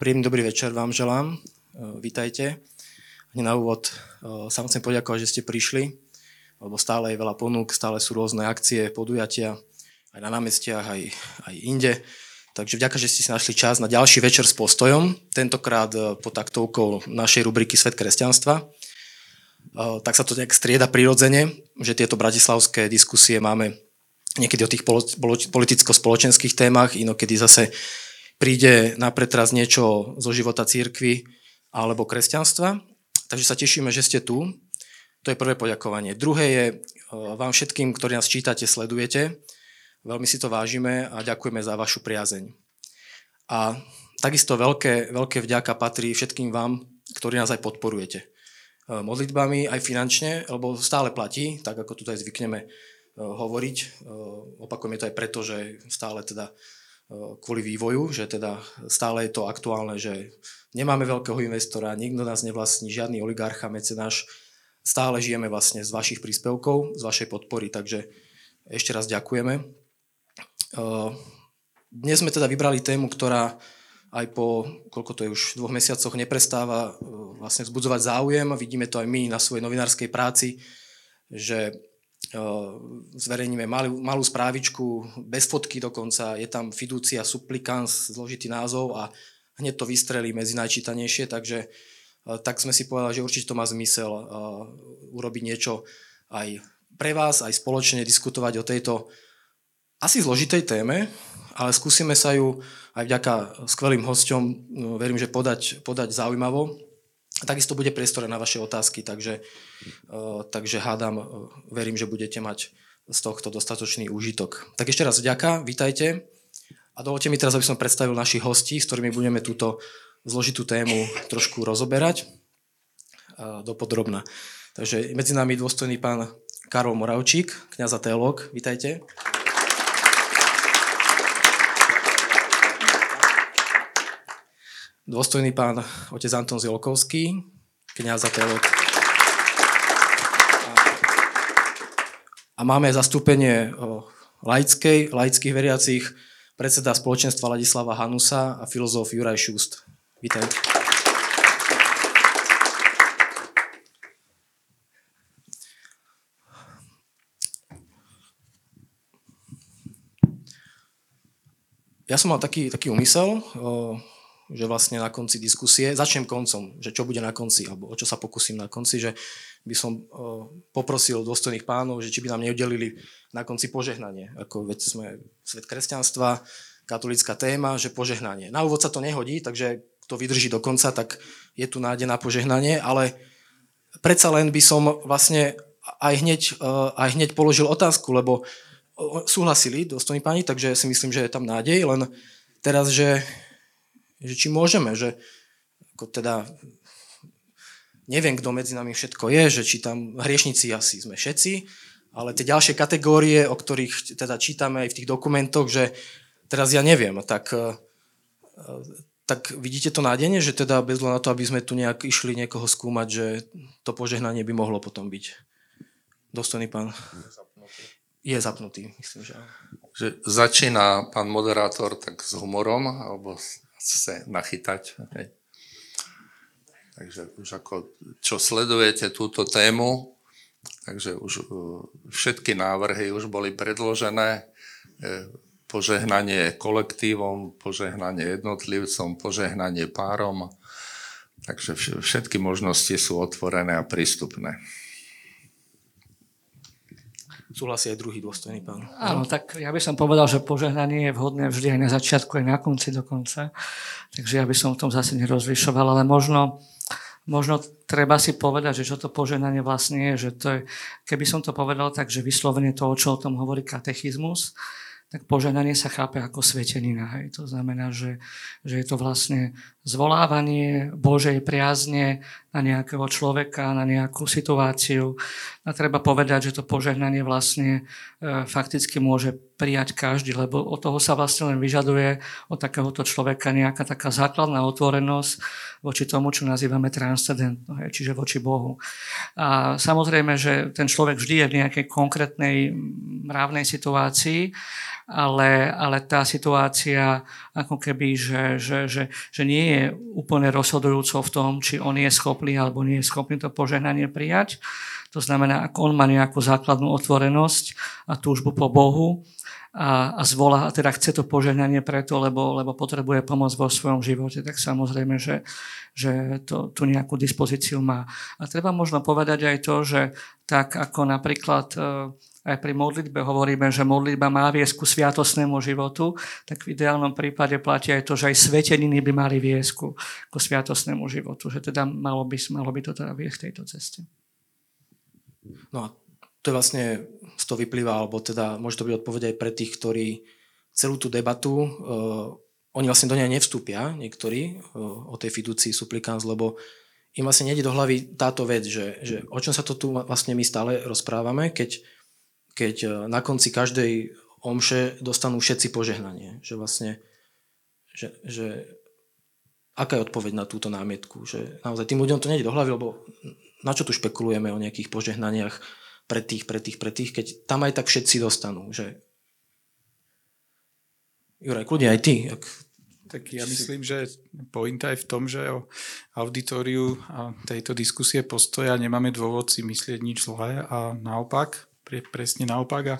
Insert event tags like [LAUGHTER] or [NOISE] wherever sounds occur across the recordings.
Príjemný dobrý večer vám želám. E, vítajte. Hneď na úvod e, sa chcem poďakovať, že ste prišli, lebo stále je veľa ponúk, stále sú rôzne akcie, podujatia, aj na námestiach, aj, aj inde. Takže vďaka, že ste si našli čas na ďalší večer s postojom, tentokrát e, pod taktovkou našej rubriky Svet kresťanstva. Tak sa to nejak strieda prirodzene, že tieto bratislavské diskusie máme niekedy o tých politicko-spoločenských témach, inokedy zase príde na pretraz niečo zo života církvy alebo kresťanstva. Takže sa tešíme, že ste tu. To je prvé poďakovanie. Druhé je e, vám všetkým, ktorí nás čítate, sledujete. Veľmi si to vážime a ďakujeme za vašu priazeň. A takisto veľké, veľké vďaka patrí všetkým vám, ktorí nás aj podporujete. E, modlitbami, aj finančne, lebo stále platí, tak ako tu aj zvykneme e, hovoriť. Opakujeme to aj preto, že stále teda kvôli vývoju, že teda stále je to aktuálne, že nemáme veľkého investora, nikto nás nevlastní, žiadny oligarcha, mecenáš, stále žijeme vlastne z vašich príspevkov, z vašej podpory, takže ešte raz ďakujeme. Dnes sme teda vybrali tému, ktorá aj po, koľko to je už, dvoch mesiacoch neprestáva vlastne vzbudzovať záujem. Vidíme to aj my na svojej novinárskej práci, že zverejníme malú, malú správičku, bez fotky dokonca, je tam fiducia supplicans, zložitý názov a hneď to vystrelí medzi najčítanejšie, takže tak sme si povedali, že určite to má zmysel urobiť niečo aj pre vás, aj spoločne diskutovať o tejto asi zložitej téme, ale skúsime sa ju aj vďaka skvelým hosťom, no, verím, že podať, podať zaujímavo. Takisto bude priestor na vaše otázky, takže, uh, takže hádam, uh, verím, že budete mať z tohto dostatočný úžitok. Tak ešte raz vďaka, vítajte a dovolte mi teraz, aby som predstavil našich hostí, s ktorými budeme túto zložitú tému trošku rozoberať uh, dopodrobna. Takže medzi nami dôstojný pán Karol Moravčík, kniaz a teológ, vítajte. Dôstojný pán otec Anton Zilkovský, kniaz a teolog. A máme zastúpenie laickej, laických veriacich, predseda spoločenstva Ladislava Hanusa a filozof Juraj Šust. Vítaj. Ja som mal taký, taký úmysel, že vlastne na konci diskusie, začnem koncom, že čo bude na konci, alebo o čo sa pokúsim na konci, že by som uh, poprosil dôstojných pánov, že či by nám neudelili na konci požehnanie. Ako veď sme svet kresťanstva, katolická téma, že požehnanie. Na úvod sa to nehodí, takže kto vydrží do konca, tak je tu nádej na požehnanie, ale predsa len by som vlastne aj hneď, uh, aj hneď položil otázku, lebo súhlasili dôstojní páni, takže si myslím, že je tam nádej, len teraz, že že či môžeme, že ako teda neviem, kto medzi nami všetko je, že či tam hriešnici asi sme všetci, ale tie ďalšie kategórie, o ktorých teda čítame aj v tých dokumentoch, že teraz ja neviem, tak, e, tak vidíte to nádenie, že teda bez na to, aby sme tu nejak išli niekoho skúmať, že to požehnanie by mohlo potom byť. Dostojný pán. Je zapnutý, myslím, že. že začína pán moderátor tak s humorom, alebo chce nachytať. Hej. Takže už ako, čo sledujete túto tému, takže už uh, všetky návrhy už boli predložené, požehnanie kolektívom, požehnanie jednotlivcom, požehnanie párom, takže všetky možnosti sú otvorené a prístupné. Súhlasí aj druhý dôstojný pán. Áno, tak ja by som povedal, že požehnanie je vhodné vždy aj na začiatku, aj na konci dokonca. Takže ja by som v tom zase nerozlišoval, ale možno, možno treba si povedať, že čo to požehnanie vlastne je, že to je, keby som to povedal tak, že vyslovene to, o čo o tom hovorí katechizmus, tak požehnanie sa chápe ako svetenina. Hej. To znamená, že, že je to vlastne zvolávanie Božej priazne na nejakého človeka, na nejakú situáciu. A treba povedať, že to požehnanie vlastne e, fakticky môže prijať každý, lebo od toho sa vlastne len vyžaduje od takéhoto človeka nejaká taká základná otvorenosť voči tomu, čo nazývame transcendentno, čiže voči Bohu. A samozrejme, že ten človek vždy je v nejakej konkrétnej mravnej situácii ale, ale tá situácia ako keby, že, že, že, že nie je úplne rozhodujúco v tom, či on je schopný alebo nie je schopný to požehnanie prijať. To znamená, ako on má nejakú základnú otvorenosť a túžbu po Bohu, a, a zvolá, a teda chce to požehnanie preto, lebo, lebo potrebuje pomoc vo svojom živote, tak samozrejme, že, že to, tu nejakú dispozíciu má. A treba možno povedať aj to, že tak ako napríklad e, aj pri modlitbe hovoríme, že modlitba má viesť ku sviatosnému životu, tak v ideálnom prípade platí aj to, že aj sveteniny by mali viesť ku, ku sviatosnému životu, že teda malo by, malo by to teda viesť tejto ceste. No a to je vlastne z toho vyplýva, alebo teda môže to byť odpoveď aj pre tých, ktorí celú tú debatu, uh, oni vlastne do nej nevstúpia, niektorí, uh, o tej fiducii suplikans, lebo im vlastne nejde do hlavy táto vec, že, že o čom sa to tu vlastne my stále rozprávame, keď, keď uh, na konci každej omše dostanú všetci požehnanie. Že vlastne, že, že aká je odpoveď na túto námietku? Že naozaj tým ľuďom to nejde do hlavy, lebo na čo tu špekulujeme o nejakých požehnaniach, pre tých, pre tých, pre tých, keď tam aj tak všetci dostanú. Že... Juraj, kľudne aj ty. Ak... Tak ja myslím, že pointa je v tom, že o auditoriu a tejto diskusie postoja nemáme dôvod si myslieť nič zlé a naopak, pre, presne naopak a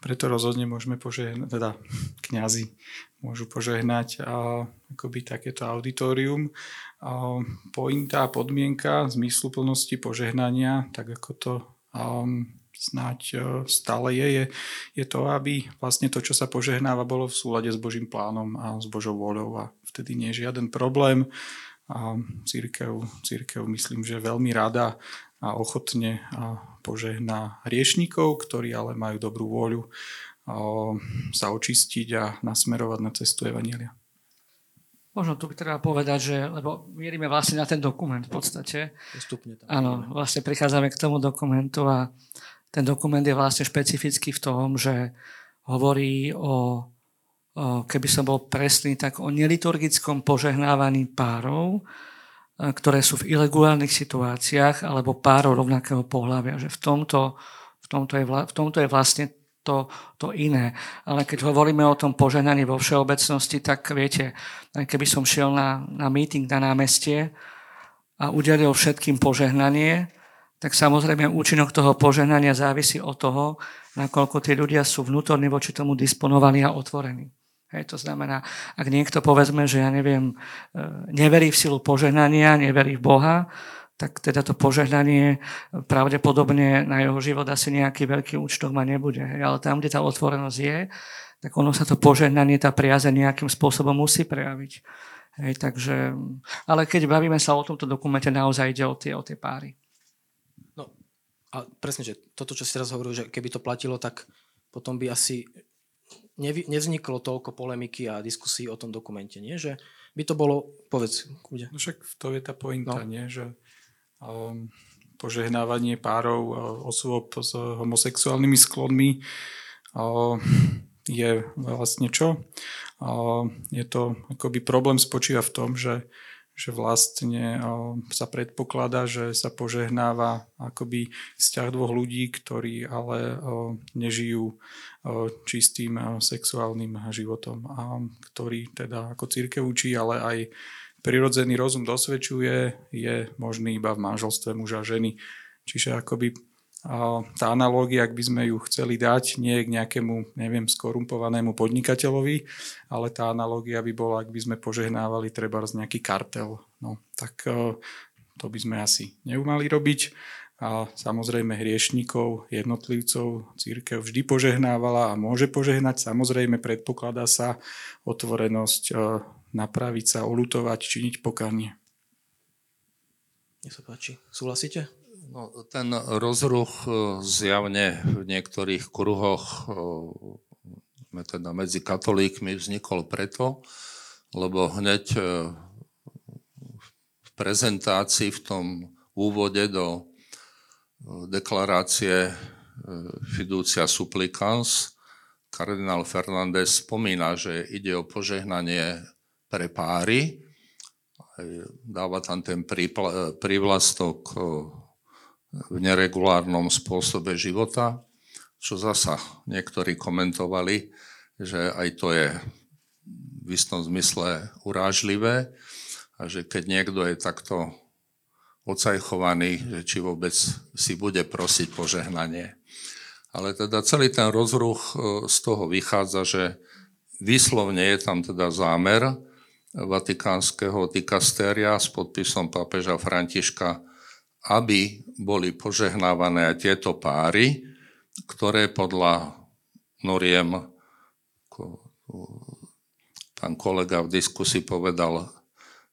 preto rozhodne môžeme požehnať, teda kňazi môžu požehnať a akoby takéto auditorium. A pointa a podmienka zmysluplnosti požehnania, tak ako to um, snáď uh, stále je, je, je to, aby vlastne to, čo sa požehnáva, bolo v súlade s Božím plánom a s Božou voľou a vtedy nie je žiaden problém. A církev, církev myslím, že veľmi rada a ochotne a požehná hriešnikov, ktorí ale majú dobrú vôľu sa očistiť a nasmerovať na cestu Evanília. Možno tu by treba povedať, že, lebo mierime vlastne na ten dokument v podstate. Postupne tam. Áno, vlastne prichádzame k tomu dokumentu a ten dokument je vlastne špecifický v tom, že hovorí o keby som bol presný, tak o neliturgickom požehnávaní párov, ktoré sú v ilegálnych situáciách alebo párov rovnakého pohľavia. Že v tomto, v tomto, je, v tomto je vlastne to, to iné. Ale keď hovoríme o tom požehnaní vo všeobecnosti, tak viete, keby som šiel na, na meeting na námestie a udelil všetkým požehnanie, tak samozrejme účinok toho požehnania závisí od toho, nakoľko tí ľudia sú vnútorní voči tomu disponovaní a otvorení. Hej, to znamená, ak niekto povedzme, že ja neviem, e, neverí v silu požehnania, neverí v Boha, tak teda to požehnanie pravdepodobne na jeho život asi nejaký veľký účtok ma nebude. Hej. Ale tam, kde tá otvorenosť je, tak ono sa to požehnanie, tá priaze nejakým spôsobom musí prejaviť. Hej, takže, ale keď bavíme sa o tomto dokumente, naozaj ide o tie, o tie páry. No a presne, že toto, čo si teraz hovoril, že keby to platilo, tak potom by asi nevy, nevzniklo toľko polemiky a diskusí o tom dokumente, nie? Že by to bolo, povedz, kúde. No však to je tá pointa, no. nie? Že požehnávanie párov osôb s homosexuálnymi sklonmi je vlastne čo? Je to akoby problém spočíva v tom, že že vlastne sa predpokladá, že sa požehnáva akoby vzťah dvoch ľudí, ktorí ale nežijú čistým sexuálnym životom a ktorí teda ako církev učí, ale aj prirodzený rozum dosvedčuje, je možný iba v manželstve muža a ženy. Čiže akoby tá analógia, ak by sme ju chceli dať, nie k nejakému, neviem, skorumpovanému podnikateľovi, ale tá analógia by bola, ak by sme požehnávali treba z nejaký kartel. No, tak to by sme asi neumali robiť. A samozrejme hriešnikov, jednotlivcov církev vždy požehnávala a môže požehnať. Samozrejme predpokladá sa otvorenosť napraviť sa, olutovať, činiť pokanie. Nech sa páči. Súhlasíte? No, ten rozruch e, zjavne v niektorých kruhoch e, teda medzi katolíkmi vznikol preto, lebo hneď e, v prezentácii v tom úvode do deklarácie fiducia supplicans kardinál Fernández spomína, že ide o požehnanie pre páry. Dáva tam ten prívlastok v neregulárnom spôsobe života, čo zasa niektorí komentovali, že aj to je v istom zmysle urážlivé a že keď niekto je takto ocajchovaný, že či vôbec si bude prosiť požehnanie. Ale teda celý ten rozruch z toho vychádza, že výslovne je tam teda zámer vatikánskeho dikastéria s podpisom pápeža Františka, aby boli požehnávané aj tieto páry, ktoré podľa noriem, pán kolega v diskusii povedal,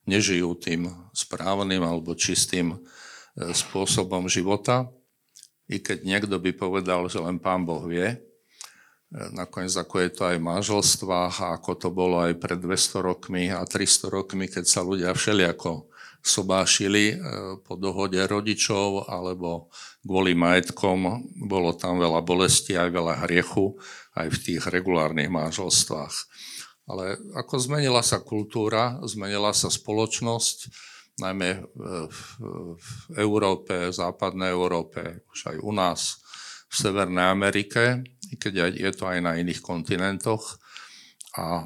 nežijú tým správnym alebo čistým e, spôsobom života. I keď niekto by povedal, že len pán Boh vie, nakoniec ako je to aj v manželstvách ako to bolo aj pred 200 rokmi a 300 rokmi, keď sa ľudia všelijako sobášili e, po dohode rodičov alebo kvôli majetkom. Bolo tam veľa bolesti, aj veľa hriechu, aj v tých regulárnych manželstvách. Ale ako zmenila sa kultúra, zmenila sa spoločnosť, najmä v Európe, v západnej Európe, už aj u nás, v Severnej Amerike, keď je to aj na iných kontinentoch. A e,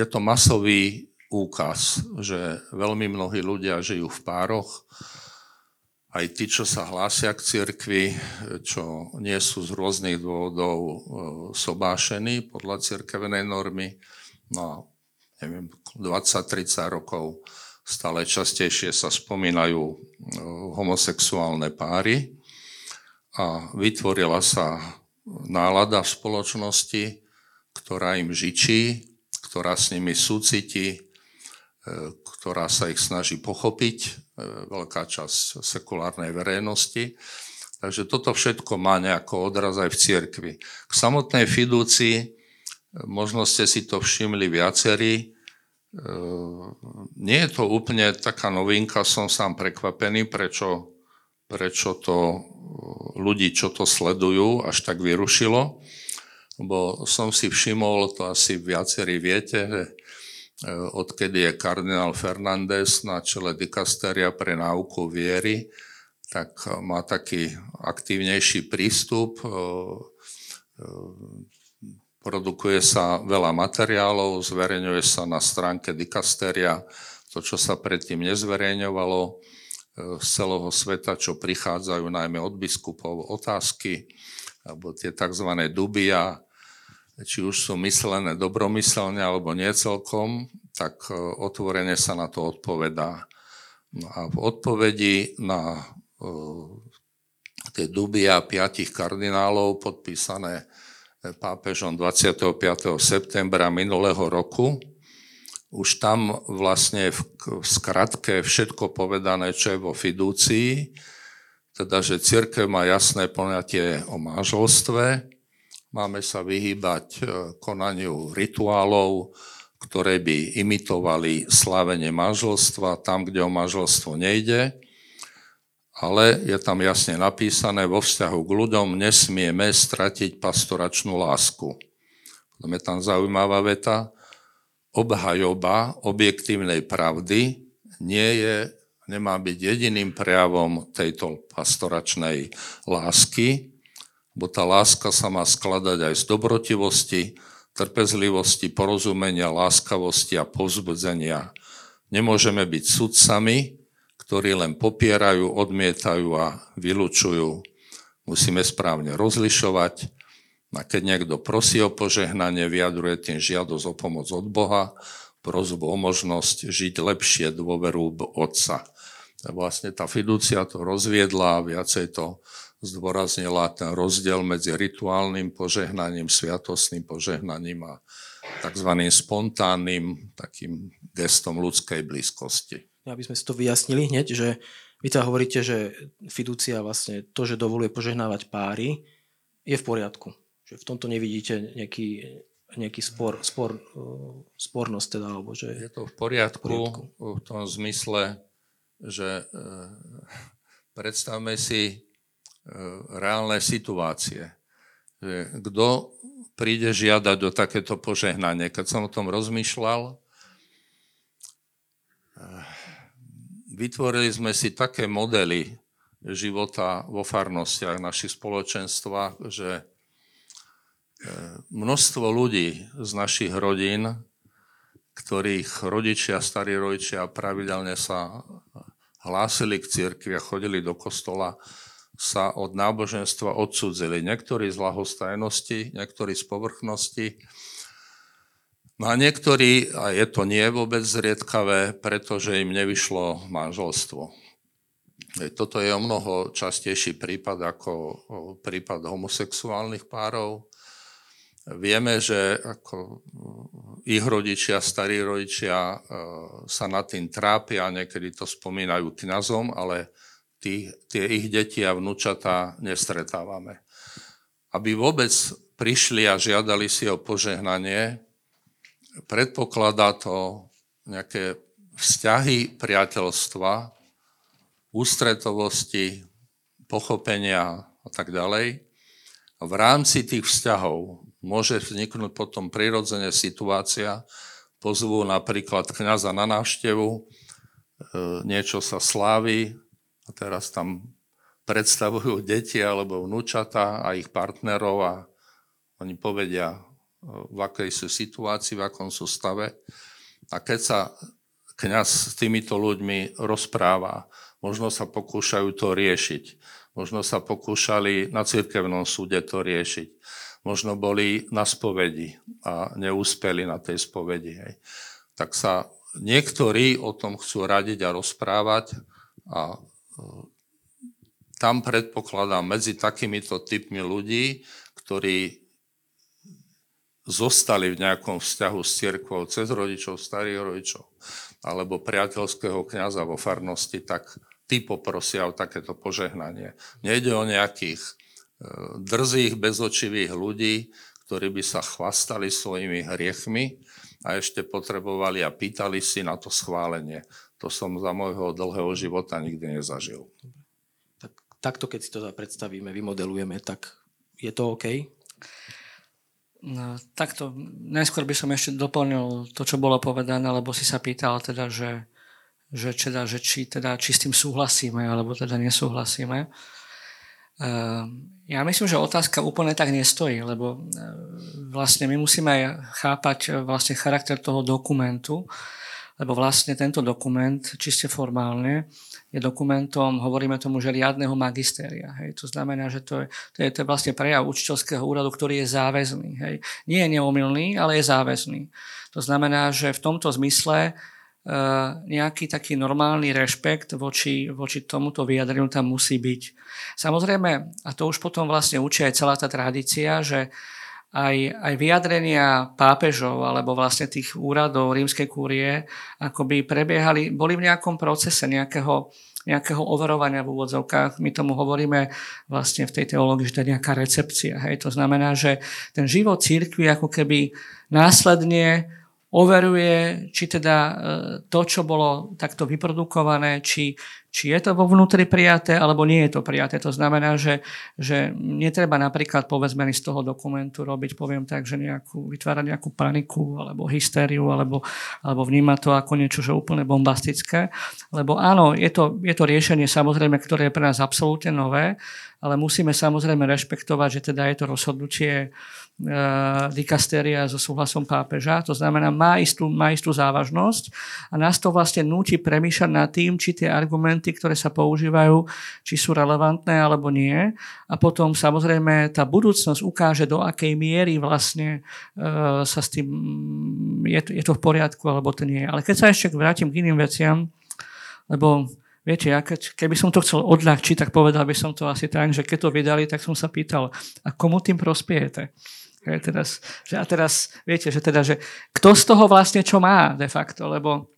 je to masový úkaz, že veľmi mnohí ľudia žijú v pároch, aj tí, čo sa hlásia k cirkvi, čo nie sú z rôznych dôvodov e, sobášení podľa cirkevenej normy, no neviem, 20-30 rokov stále častejšie sa spomínajú e, homosexuálne páry a vytvorila sa nálada v spoločnosti, ktorá im žičí, ktorá s nimi súciti, e, ktorá sa ich snaží pochopiť, e, veľká časť sekulárnej verejnosti. Takže toto všetko má nejako odraz aj v cirkvi. K samotnej fidúcii, e, možno ste si to všimli viacerí, nie je to úplne taká novinka, som sám prekvapený, prečo, prečo to ľudí, čo to sledujú, až tak vyrušilo. Lebo som si všimol, to asi viacerí viete, že e, odkedy je kardinál Fernández na čele dikasteria pre náuku viery, tak má taký aktívnejší prístup, e, e, produkuje sa veľa materiálov, zverejňuje sa na stránke dikasteria to, čo sa predtým nezverejňovalo z celého sveta, čo prichádzajú najmä od biskupov, otázky, alebo tie tzv. dubia, či už sú myslené dobromyselne alebo nie celkom, tak e, otvorene sa na to odpovedá. No a v odpovedi na uh, tie dubia piatich kardinálov podpísané pápežom 25. septembra minulého roku, už tam vlastne v skratke všetko povedané, čo je vo fidúcii, teda, že církev má jasné poňatie o manželstve, máme sa vyhýbať e, konaniu rituálov, ktoré by imitovali slávenie manželstva tam, kde o manželstvo nejde, ale je tam jasne napísané, vo vzťahu k ľuďom nesmieme stratiť pastoračnú lásku. Potom je tam zaujímavá veta, obhajoba objektívnej pravdy nie je, nemá byť jediným prejavom tejto pastoračnej lásky, bo tá láska sa má skladať aj z dobrotivosti, trpezlivosti, porozumenia, láskavosti a povzbudzenia. Nemôžeme byť sudcami, ktorí len popierajú, odmietajú a vylúčujú. Musíme správne rozlišovať, a keď niekto prosí o požehnanie, vyjadruje tým žiadosť o pomoc od Boha, prozbu o možnosť žiť lepšie dôveru Otca. Vlastne tá fiducia to rozviedla a viacej to zdôraznila ten rozdiel medzi rituálnym požehnaním, sviatostným požehnaním a tzv. spontánnym takým gestom ľudskej blízkosti. Aby sme si to vyjasnili hneď, že vy teda hovoríte, že fiducia vlastne to, že dovoluje požehnávať páry, je v poriadku. Že v tomto nevidíte nejaký, nejaký spor, spor, uh, spornosť teda, alebo že... Je to v poriadku, v poriadku v tom zmysle, že uh, [LAUGHS] predstavme si reálne situácie. Kto príde žiadať o takéto požehnanie? Keď som o tom rozmýšľal, vytvorili sme si také modely života vo farnostiach, našich spoločenstvách, že množstvo ľudí z našich rodín, ktorých rodičia, starí rodičia pravidelne sa hlásili k cirkvi a chodili do kostola, sa od náboženstva odsudzili. Niektorí z lahostajnosti, niektorí z povrchnosti, No a niektorí, a je to nie vôbec zriedkavé, pretože im nevyšlo manželstvo. Toto je o mnoho častejší prípad ako prípad homosexuálnych párov. Vieme, že ako ich rodičia, starí rodičia e, sa nad tým trápia, niekedy to spomínajú kňazom, ale tí, tie ich deti a vnúčatá nestretávame. Aby vôbec prišli a žiadali si o požehnanie, predpokladá to nejaké vzťahy priateľstva, ústretovosti, pochopenia a tak ďalej. V rámci tých vzťahov môže vzniknúť potom prirodzene situácia, pozvú napríklad kniaza na návštevu, e, niečo sa slávi a teraz tam predstavujú deti alebo vnúčata a ich partnerov a oni povedia, e, v akej sú situácii, v akom sú stave. A keď sa kňaz s týmito ľuďmi rozpráva, možno sa pokúšajú to riešiť, možno sa pokúšali na cirkevnom súde to riešiť možno boli na spovedi a neúspeli na tej spovedi. Hej. Tak sa niektorí o tom chcú radiť a rozprávať a tam predpokladám medzi takýmito typmi ľudí, ktorí zostali v nejakom vzťahu s cirkvou cez rodičov, starých rodičov alebo priateľského kniaza vo farnosti, tak tí poprosia o takéto požehnanie. Nejde o nejakých drzých, bezočivých ľudí, ktorí by sa chvastali svojimi hriechmi a ešte potrebovali a pýtali si na to schválenie. To som za môjho dlhého života nikdy nezažil. Tak, takto, keď si to predstavíme, vymodelujeme, tak je to OK? No, takto, najskôr by som ešte doplnil to, čo bolo povedané, lebo si sa pýtal teda, že, že, teda, že či, teda, či s tým súhlasíme, alebo teda nesúhlasíme. Ehm, ja myslím, že otázka úplne tak nestojí, lebo e, vlastne my musíme aj chápať e, vlastne charakter toho dokumentu, lebo vlastne tento dokument, čiste formálne, je dokumentom, hovoríme tomu, že riadneho magistéria. Hej. To znamená, že to je, to je, to je vlastne prejav učiteľského úradu, ktorý je záväzný. Hej. Nie je neomilný, ale je záväzný. To znamená, že v tomto zmysle Eh, nejaký taký normálny rešpekt voči, voči tomuto vyjadreniu tam musí byť. Samozrejme, a to už potom vlastne učí aj celá tá tradícia, že aj, aj vyjadrenia pápežov alebo vlastne tých úradov rímskej kúrie akoby prebiehali, boli v nejakom procese nejakého, nejakého overovania v úvodzovkách. My tomu hovoríme vlastne v tej teológii, že to je nejaká recepcia. Hej. To znamená, že ten život církvy ako keby následne overuje, či teda e, to, čo bolo takto vyprodukované, či, či je to vo vnútri prijaté, alebo nie je to prijaté. To znamená, že, že netreba napríklad povedzme z toho dokumentu robiť, poviem tak, že nejakú, vytvárať nejakú paniku, alebo hystériu, alebo, alebo vnímať to ako niečo, že úplne bombastické. Lebo áno, je to, je to riešenie samozrejme, ktoré je pre nás absolútne nové, ale musíme samozrejme rešpektovať, že teda je to rozhodnutie dikastéria so súhlasom pápeža. To znamená, má istú, má istú závažnosť a nás to vlastne núti premýšľať nad tým, či tie argumenty, ktoré sa používajú, či sú relevantné alebo nie. A potom samozrejme tá budúcnosť ukáže, do akej miery vlastne uh, sa s tým, je je to v poriadku alebo to nie. Ale keď sa ešte vrátim k iným veciam, lebo Viete, ja keď, keby som to chcel odľahčiť, tak povedal by som to asi tak, že keď to vydali, tak som sa pýtal, a komu tým prospiejete? Je teraz, že a teraz, viete, že teda, že kto z toho vlastne čo má de facto, lebo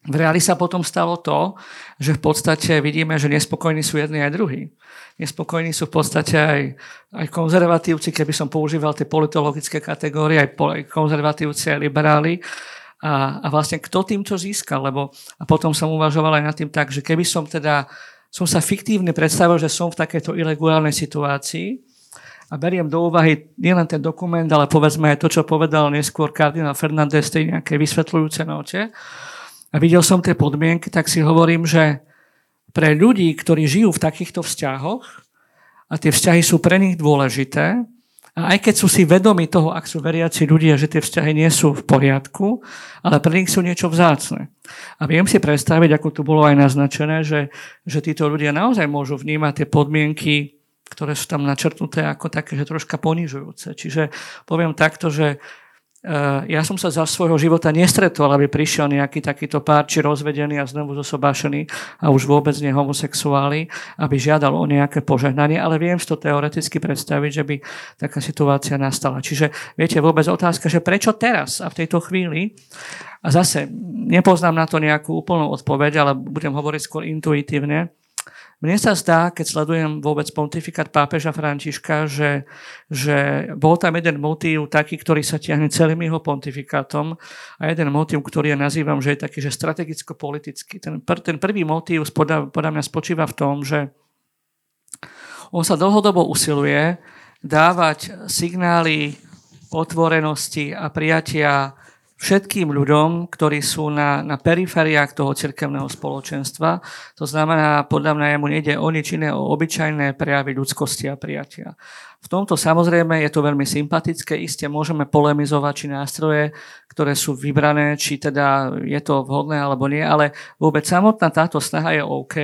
v reáli sa potom stalo to, že v podstate vidíme, že nespokojní sú jedni aj druhí. Nespokojní sú v podstate aj, aj konzervatívci, keby som používal tie politologické kategórie, aj konzervatívci, aj liberáli. A, a vlastne kto týmto získal? Lebo, a potom som uvažoval aj nad tým tak, že keby som teda som sa fiktívne predstavil, že som v takejto ilegálnej situácii, a beriem do úvahy nielen ten dokument, ale povedzme aj to, čo povedal neskôr kardinál Fernández tej nejakej vysvetľujúce note. A videl som tie podmienky, tak si hovorím, že pre ľudí, ktorí žijú v takýchto vzťahoch a tie vzťahy sú pre nich dôležité A aj keď sú si vedomi toho, ak sú veriaci ľudia, že tie vzťahy nie sú v poriadku, ale pre nich sú niečo vzácne. A viem si predstaviť, ako tu bolo aj naznačené, že, že títo ľudia naozaj môžu vnímať tie podmienky, ktoré sú tam načrtnuté ako také, že troška ponižujúce. Čiže poviem takto, že Eh, ja som sa za svojho života nestretol, aby prišiel nejaký takýto pár, či rozvedený a znovu zosobášený a už vôbec nie homosexuáli, aby žiadal o nejaké požehnanie, ale viem si to teoreticky predstaviť, že by taká situácia nastala. Čiže viete, vôbec otázka, že prečo teraz a v tejto chvíli a zase nepoznám na to nejakú úplnú odpoveď, ale budem hovoriť skôr intuitívne. Mne sa zdá, keď sledujem vôbec pontifikát pápeža Františka, že, že bol tam jeden motív taký, ktorý sa tiahne celým jeho pontifikátom a jeden motív, ktorý ja nazývam, že je taký, že strategicko-politický. Ten, pr- ten prvý motív podľa, podľa mňa spočíva v tom, že on sa dlhodobo usiluje dávať signály otvorenosti a prijatia všetkým ľuďom, ktorí sú na, na perifériách toho cirkevného spoločenstva. To znamená, podľa mňa mu nejde o nič iné, o obyčajné prejavy ľudskosti a prijatia. V tomto samozrejme je to veľmi sympatické, iste môžeme polemizovať, či nástroje, ktoré sú vybrané, či teda je to vhodné alebo nie, ale vôbec samotná táto snaha je OK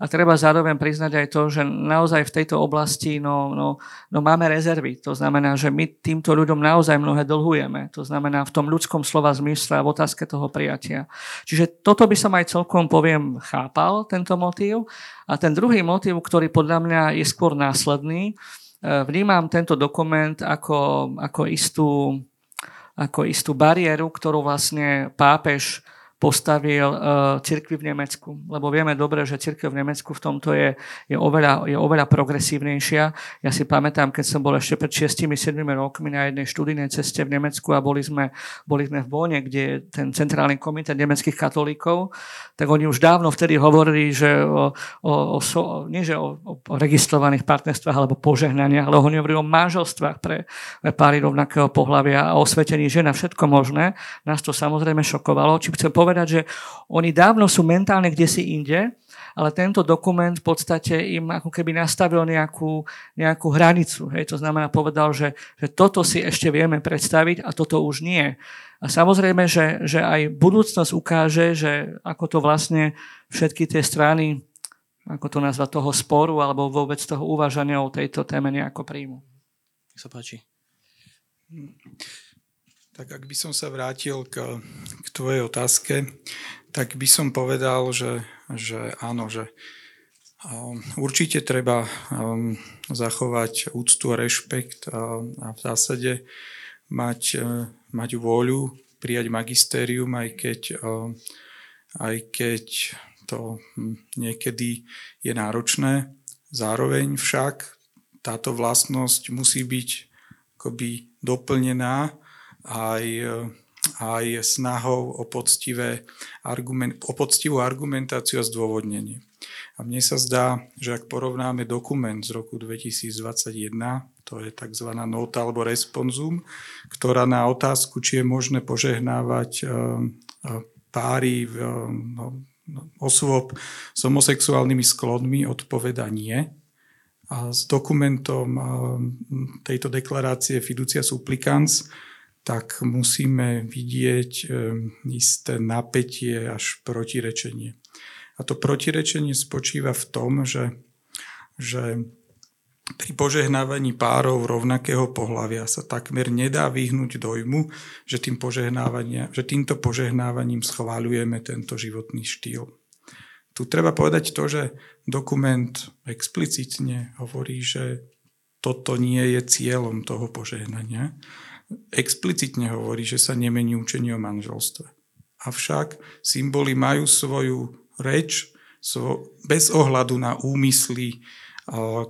a treba zároveň priznať aj to, že naozaj v tejto oblasti no, no, no máme rezervy. To znamená, že my týmto ľuďom naozaj mnohé dlhujeme. To znamená v tom ľudskom slova zmysle a v otázke toho prijatia. Čiže toto by som aj celkom poviem chápal, tento motív. A ten druhý motív, ktorý podľa mňa je skôr následný, vnímam tento dokument ako, ako, istú, ako istú bariéru, ktorú vlastne pápež postavil uh, cirkvi v Nemecku. Lebo vieme dobre, že cirkev v Nemecku v tomto je, je, oveľa, je oveľa progresívnejšia. Ja si pamätám, keď som bol ešte pred 6-7 rokmi na jednej študijnej ceste v Nemecku a boli sme, boli sme v Bone, kde je ten centrálny komitét nemeckých katolíkov, tak oni už dávno vtedy hovorili, že o, o, o, nie že o, o registrovaných partnerstvách alebo požehnaniach, ale oni hovorili o manželstvách pre, pre páry rovnakého pohľavia a o svetení žena, všetko možné. Nás to samozrejme šokovalo. Či chcem povedať, povedať, že oni dávno sú mentálne kde si inde, ale tento dokument v podstate im ako keby nastavil nejakú, nejakú hranicu. Hej. To znamená, povedal, že, že toto si ešte vieme predstaviť a toto už nie. A samozrejme, že, že aj budúcnosť ukáže, že ako to vlastne všetky tie strany, ako to nazva, toho sporu alebo vôbec toho uvažania o tejto téme nejako príjmu. Nech sa páči. Tak ak by som sa vrátil k, k tvojej otázke, tak by som povedal, že, že áno, že um, určite treba um, zachovať úctu a rešpekt a, a v zásade mať, uh, mať vôľu prijať magistérium, aj keď, um, aj keď to hm, niekedy je náročné. Zároveň však táto vlastnosť musí byť akoby doplnená aj, aj snahou o, poctivé argument, o poctivú argumentáciu a zdôvodnenie. A mne sa zdá, že ak porovnáme dokument z roku 2021, to je tzv. nota alebo responsum, ktorá na otázku, či je možné požehnávať eh, eh, páry no, no, osôb s homosexuálnymi sklonmi, odpoveda nie. A s dokumentom eh, tejto deklarácie Fiducia Supplicans tak musíme vidieť isté napätie až protirečenie. A to protirečenie spočíva v tom, že, že pri požehnávaní párov rovnakého pohľavia sa takmer nedá vyhnúť dojmu, že, tým že týmto požehnávaním schváľujeme tento životný štýl. Tu treba povedať to, že dokument explicitne hovorí, že toto nie je cieľom toho požehnania, explicitne hovorí, že sa nemení učenie o manželstve. Avšak symboly majú svoju reč svo, bez ohľadu na úmysly,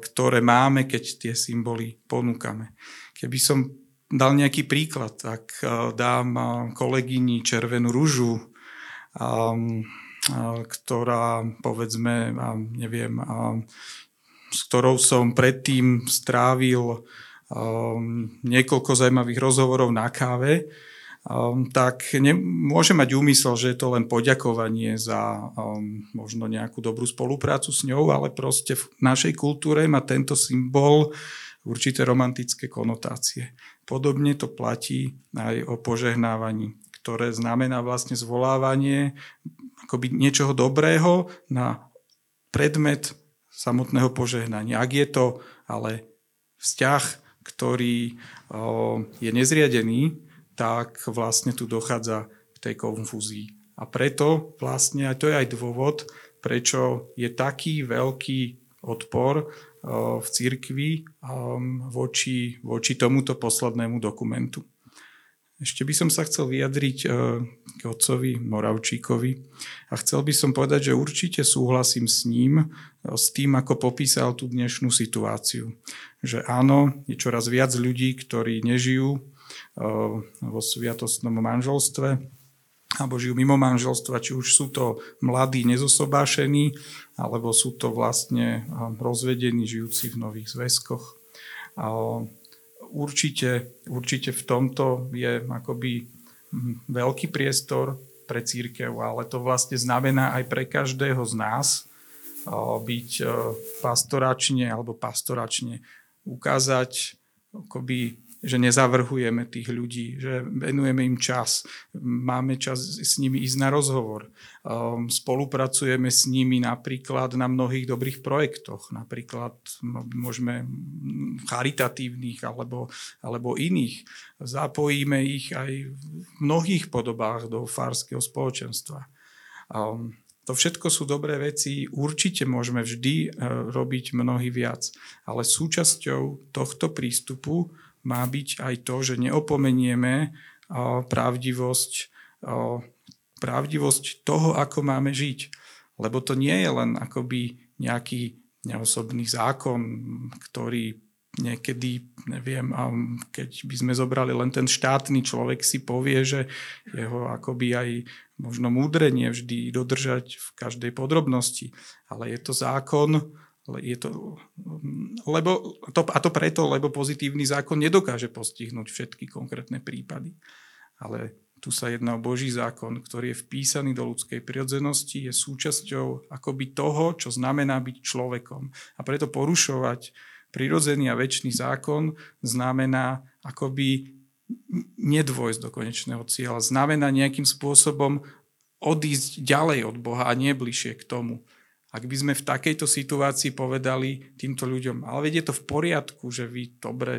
ktoré máme, keď tie symboly ponúkame. Keby som dal nejaký príklad, tak dám kolegyni červenú rúžu, ktorá povedzme, neviem, s ktorou som predtým strávil um, niekoľko zaujímavých rozhovorov na káve, um, tak môže mať úmysel, že je to len poďakovanie za um, možno nejakú dobrú spoluprácu s ňou, ale proste v našej kultúre má tento symbol určité romantické konotácie. Podobne to platí aj o požehnávaní, ktoré znamená vlastne zvolávanie akoby niečoho dobrého na predmet samotného požehnania. Ak je to ale vzťah, ktorý je nezriadený, tak vlastne tu dochádza k tej konfúzii. A preto vlastne, aj to je aj dôvod, prečo je taký veľký odpor v cirkvi voči, voči tomuto poslednému dokumentu. Ešte by som sa chcel vyjadriť k otcovi Moravčíkovi a chcel by som povedať, že určite súhlasím s ním, s tým, ako popísal tú dnešnú situáciu. Že áno, je čoraz viac ľudí, ktorí nežijú vo sviatostnom manželstve alebo žijú mimo manželstva, či už sú to mladí nezosobášení, alebo sú to vlastne rozvedení žijúci v nových zväzkoch. Určite, určite v tomto je akoby veľký priestor pre církev, ale to vlastne znamená aj pre každého z nás byť pastoračne alebo pastoračne ukázať akoby že nezavrhujeme tých ľudí, že venujeme im čas, máme čas s nimi ísť na rozhovor, um, spolupracujeme s nimi napríklad na mnohých dobrých projektoch, napríklad môžeme charitatívnych alebo, alebo iných. Zapojíme ich aj v mnohých podobách do farského spoločenstva. Um, to všetko sú dobré veci, určite môžeme vždy uh, robiť mnohý viac, ale súčasťou tohto prístupu má byť aj to, že neopomenieme pravdivosť, pravdivosť toho, ako máme žiť. Lebo to nie je len akoby nejaký neosobný zákon, ktorý niekedy, neviem, keď by sme zobrali len ten štátny človek si povie, že jeho akoby aj možno múdre vždy dodržať v každej podrobnosti. Ale je to zákon, je to, lebo, to, a to preto, lebo pozitívny zákon nedokáže postihnúť všetky konkrétne prípady. Ale tu sa jedná o Boží zákon, ktorý je vpísaný do ľudskej prirodzenosti, je súčasťou akoby toho, čo znamená byť človekom. A preto porušovať prirodzený a väčší zákon znamená akoby nedvojsť do konečného cieľa. Znamená nejakým spôsobom odísť ďalej od Boha a nie bližšie k tomu. Ak by sme v takejto situácii povedali týmto ľuďom, ale veď je to v poriadku, že vy dobre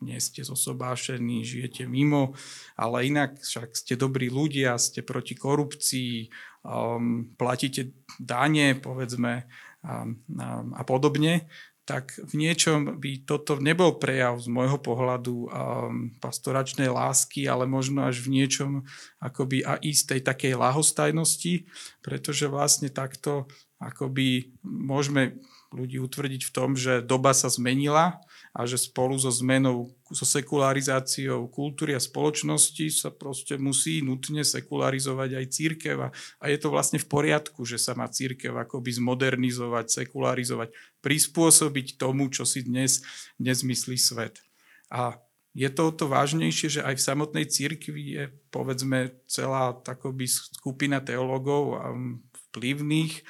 nie ste zosobášení, žijete mimo, ale inak však ste dobrí ľudia, ste proti korupcii, um, platíte dane, povedzme, a, a, a podobne, tak v niečom by toto nebol prejav z môjho pohľadu um, pastoračnej lásky, ale možno až v niečom akoby a istej takej lahostajnosti, pretože vlastne takto akoby môžeme ľudí utvrdiť v tom, že doba sa zmenila a že spolu so zmenou, so sekularizáciou kultúry a spoločnosti sa proste musí nutne sekularizovať aj církev a, je to vlastne v poriadku, že sa má církev akoby zmodernizovať, sekularizovať, prispôsobiť tomu, čo si dnes, dnes myslí svet. A je to to vážnejšie, že aj v samotnej církvi je povedzme celá takoby skupina teológov a vplyvných,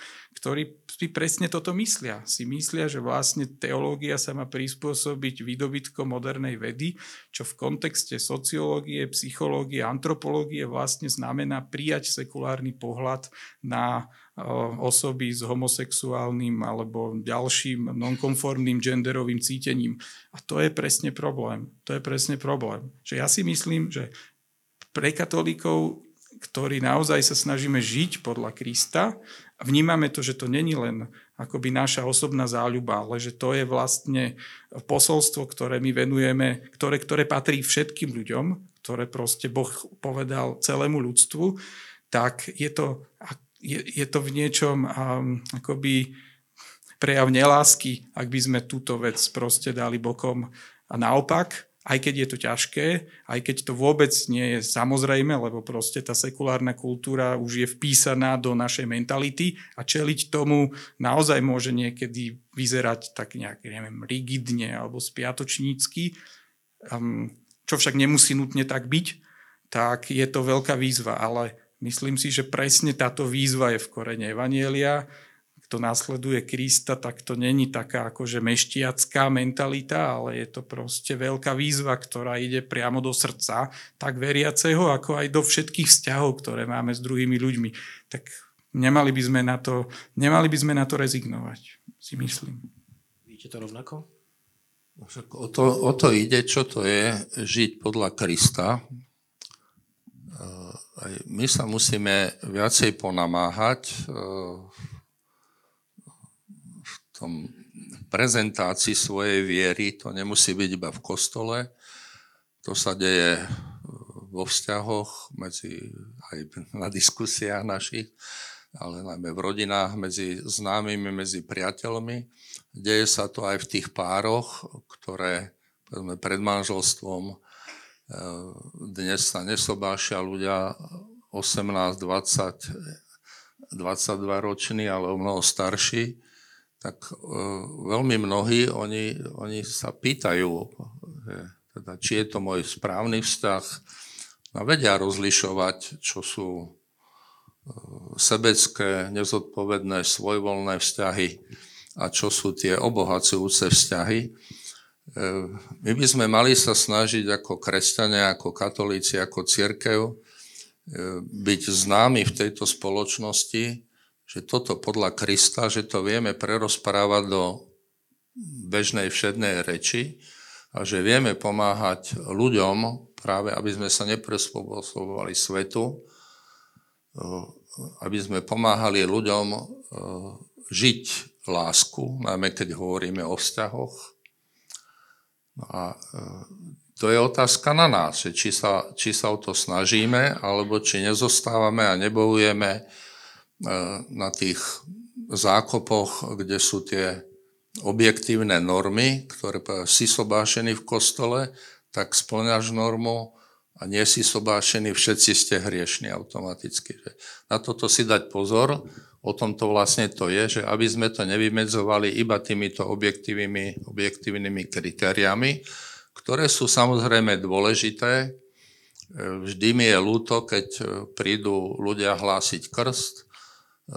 ktorí si presne toto myslia. Si myslia, že vlastne teológia sa má prispôsobiť výdobytkom modernej vedy, čo v kontexte sociológie, psychológie, antropológie vlastne znamená prijať sekulárny pohľad na osoby s homosexuálnym alebo ďalším nonkonformným genderovým cítením. A to je presne problém. To je presne problém. Že ja si myslím, že pre katolíkov ktorí naozaj sa snažíme žiť podľa Krista vnímame to, že to není len akoby naša osobná záľuba, ale že to je vlastne posolstvo, ktoré my venujeme, ktoré, ktoré patrí všetkým ľuďom, ktoré proste Boh povedal celému ľudstvu, tak je to, je, je to v niečom um, akoby prejav nelásky, ak by sme túto vec proste dali bokom. A naopak, aj keď je to ťažké, aj keď to vôbec nie je samozrejme, lebo proste tá sekulárna kultúra už je vpísaná do našej mentality a čeliť tomu naozaj môže niekedy vyzerať tak nejak, neviem, rigidne alebo spiatočnícky, čo však nemusí nutne tak byť, tak je to veľká výzva, ale myslím si, že presne táto výzva je v korene Evanielia, kto následuje Krista, tak to není taká akože meštiacká mentalita, ale je to proste veľká výzva, ktorá ide priamo do srdca, tak veriaceho, ako aj do všetkých vzťahov, ktoré máme s druhými ľuďmi. Tak nemali by sme na to, nemali by sme na to rezignovať, si myslím. Vidíte to rovnako? O to, o to ide, čo to je žiť podľa Krista. Aj my sa musíme viacej ponamáhať v tom prezentácii svojej viery. To nemusí byť iba v kostole. To sa deje vo vzťahoch, medzi, aj na diskusiách našich, ale najmä v rodinách, medzi známymi, medzi priateľmi Deje sa to aj v tých pároch, ktoré povedzme, pred manželstvom e, dnes sa nesobášia ľudia 18, 20, 22 roční, ale o mnoho starší, tak e, veľmi mnohí, oni, oni sa pýtajú, že, teda, či je to môj správny vzťah, a vedia rozlišovať, čo sú e, sebecké, nezodpovedné, svojvoľné vzťahy a čo sú tie obohacujúce vzťahy. E, my by sme mali sa snažiť ako kresťania, ako katolíci, ako církev e, byť známi v tejto spoločnosti, že toto podľa Krista, že to vieme prerozprávať do bežnej všednej reči a že vieme pomáhať ľuďom, práve aby sme sa neprespôsobovali svetu, e, aby sme pomáhali ľuďom žiť lásku, najmä keď hovoríme o vzťahoch. No a e, to je otázka na nás, či sa, či sa o to snažíme, alebo či nezostávame a nebojujeme e, na tých zákopoch, kde sú tie objektívne normy, ktoré si sobášení v kostole, tak splňaš normu a nie si sobášení, všetci ste hriešni automaticky. Na toto si dať pozor, o tom to vlastne to je, že aby sme to nevymedzovali iba týmito objektívnymi, objektívnymi kritériami, ktoré sú samozrejme dôležité. E, vždy mi je ľúto, keď e, prídu ľudia hlásiť krst. E,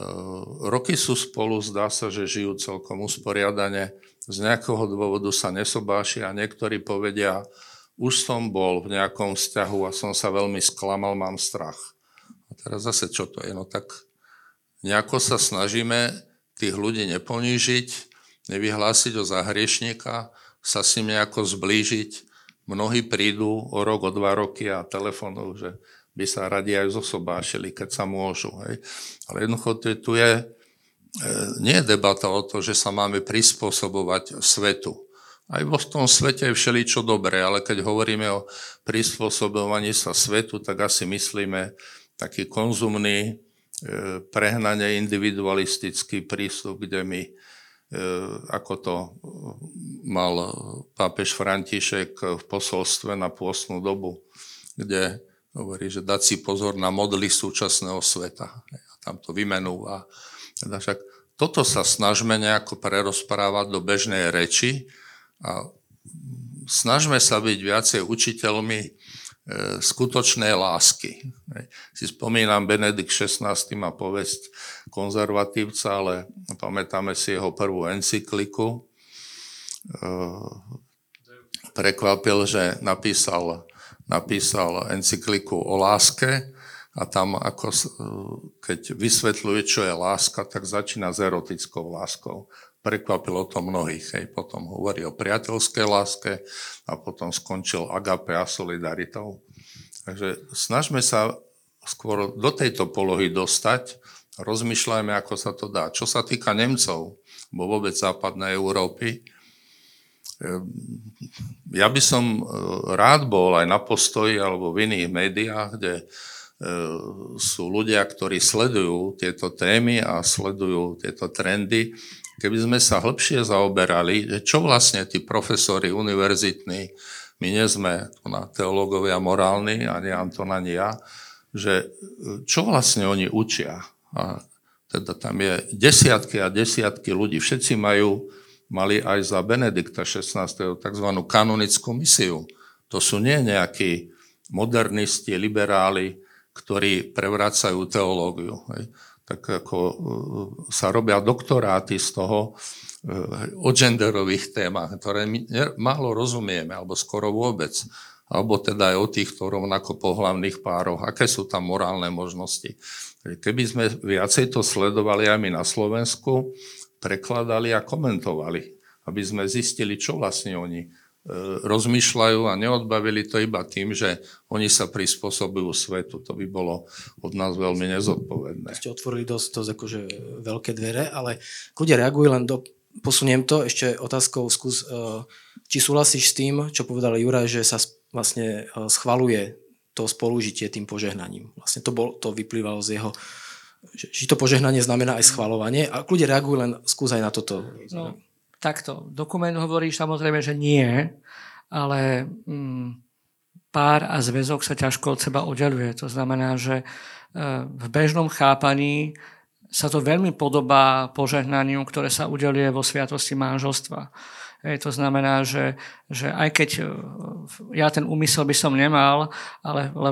roky sú spolu, zdá sa, že žijú celkom usporiadane, z nejakého dôvodu sa nesobášia niektorí povedia, už som bol v nejakom vzťahu a som sa veľmi sklamal, mám strach. A teraz zase čo to je? No tak nejako sa snažíme tých ľudí neponížiť, nevyhlásiť o zahriešníka, sa s ním nejako zblížiť. Mnohí prídu o rok, o dva roky a telefonujú, že by sa radi aj zosobášili, keď sa môžu. Hej. Ale jednoducho tu je, e, nie je debata o to, že sa máme prispôsobovať svetu. Aj vo tom svete je všeličo dobré, ale keď hovoríme o prispôsobovaní sa svetu, tak asi myslíme taký konzumný, E, prehnane individualistický prístup, kde my, e, ako to mal pápež František v posolstve na pôstnu dobu, kde hovorí, že dať si pozor na modly súčasného sveta. A tam to vymenúva. Teda však toto sa snažme nejako prerozprávať do bežnej reči a snažme sa byť viacej učiteľmi E, skutočnej lásky. Si spomínam, Benedikt XVI má povesť konzervatívca, ale pamätáme si jeho prvú encykliku. E, prekvapil, že napísal, napísal encykliku o láske a tam, ako, keď vysvetľuje, čo je láska, tak začína s erotickou láskou prekvapilo to mnohých. Hej. Potom hovorí o priateľskej láske a potom skončil agape a solidaritou. Takže snažme sa skôr do tejto polohy dostať, rozmýšľajme, ako sa to dá. Čo sa týka Nemcov, bo vôbec západnej Európy, ja by som e, rád bol aj na postoji alebo v iných médiách, kde e, sú ľudia, ktorí sledujú tieto témy a sledujú tieto trendy keby sme sa hĺbšie zaoberali, čo vlastne tí profesori univerzitní, my nie sme na teológovia morálni, ani Anton, ani ja, že čo vlastne oni učia. A teda tam je desiatky a desiatky ľudí, všetci majú, mali aj za Benedikta 16. tzv. kanonickú misiu. To sú nie nejakí modernisti, liberáli, ktorí prevracajú teológiu. Hej. tak ako e, sa robia doktoráty z toho o genderových témach, ktoré my málo rozumieme, alebo skoro vôbec alebo teda aj o týchto rovnako pohlavných pároch, aké sú tam morálne možnosti. Keby sme viacej to sledovali aj my na Slovensku, prekladali a komentovali, aby sme zistili, čo vlastne oni e, rozmýšľajú a neodbavili to iba tým, že oni sa prispôsobujú svetu. To by bolo od nás veľmi nezodpovedné. Ste otvorili dosť, dosť akože veľké dvere, ale kľudia reagujú len do, posuniem to ešte otázkou, skús, e, či súhlasíš s tým, čo povedal Juraj, že sa vlastne e, schvaluje to spolužitie tým požehnaním. Vlastne to, bol, to vyplývalo z jeho že to požehnanie znamená aj schvalovanie a ľudia reagujú len skús aj na toto. No, takto. Dokument hovorí samozrejme, že nie, ale mm, pár a zväzok sa ťažko od seba oddeluje. To znamená, že e, v bežnom chápaní sa to veľmi podobá požehnaniu, ktoré sa udeluje vo sviatosti manželstva. Hej, to znamená, že, že aj keď e, ja ten úmysel by som nemal, ale, ale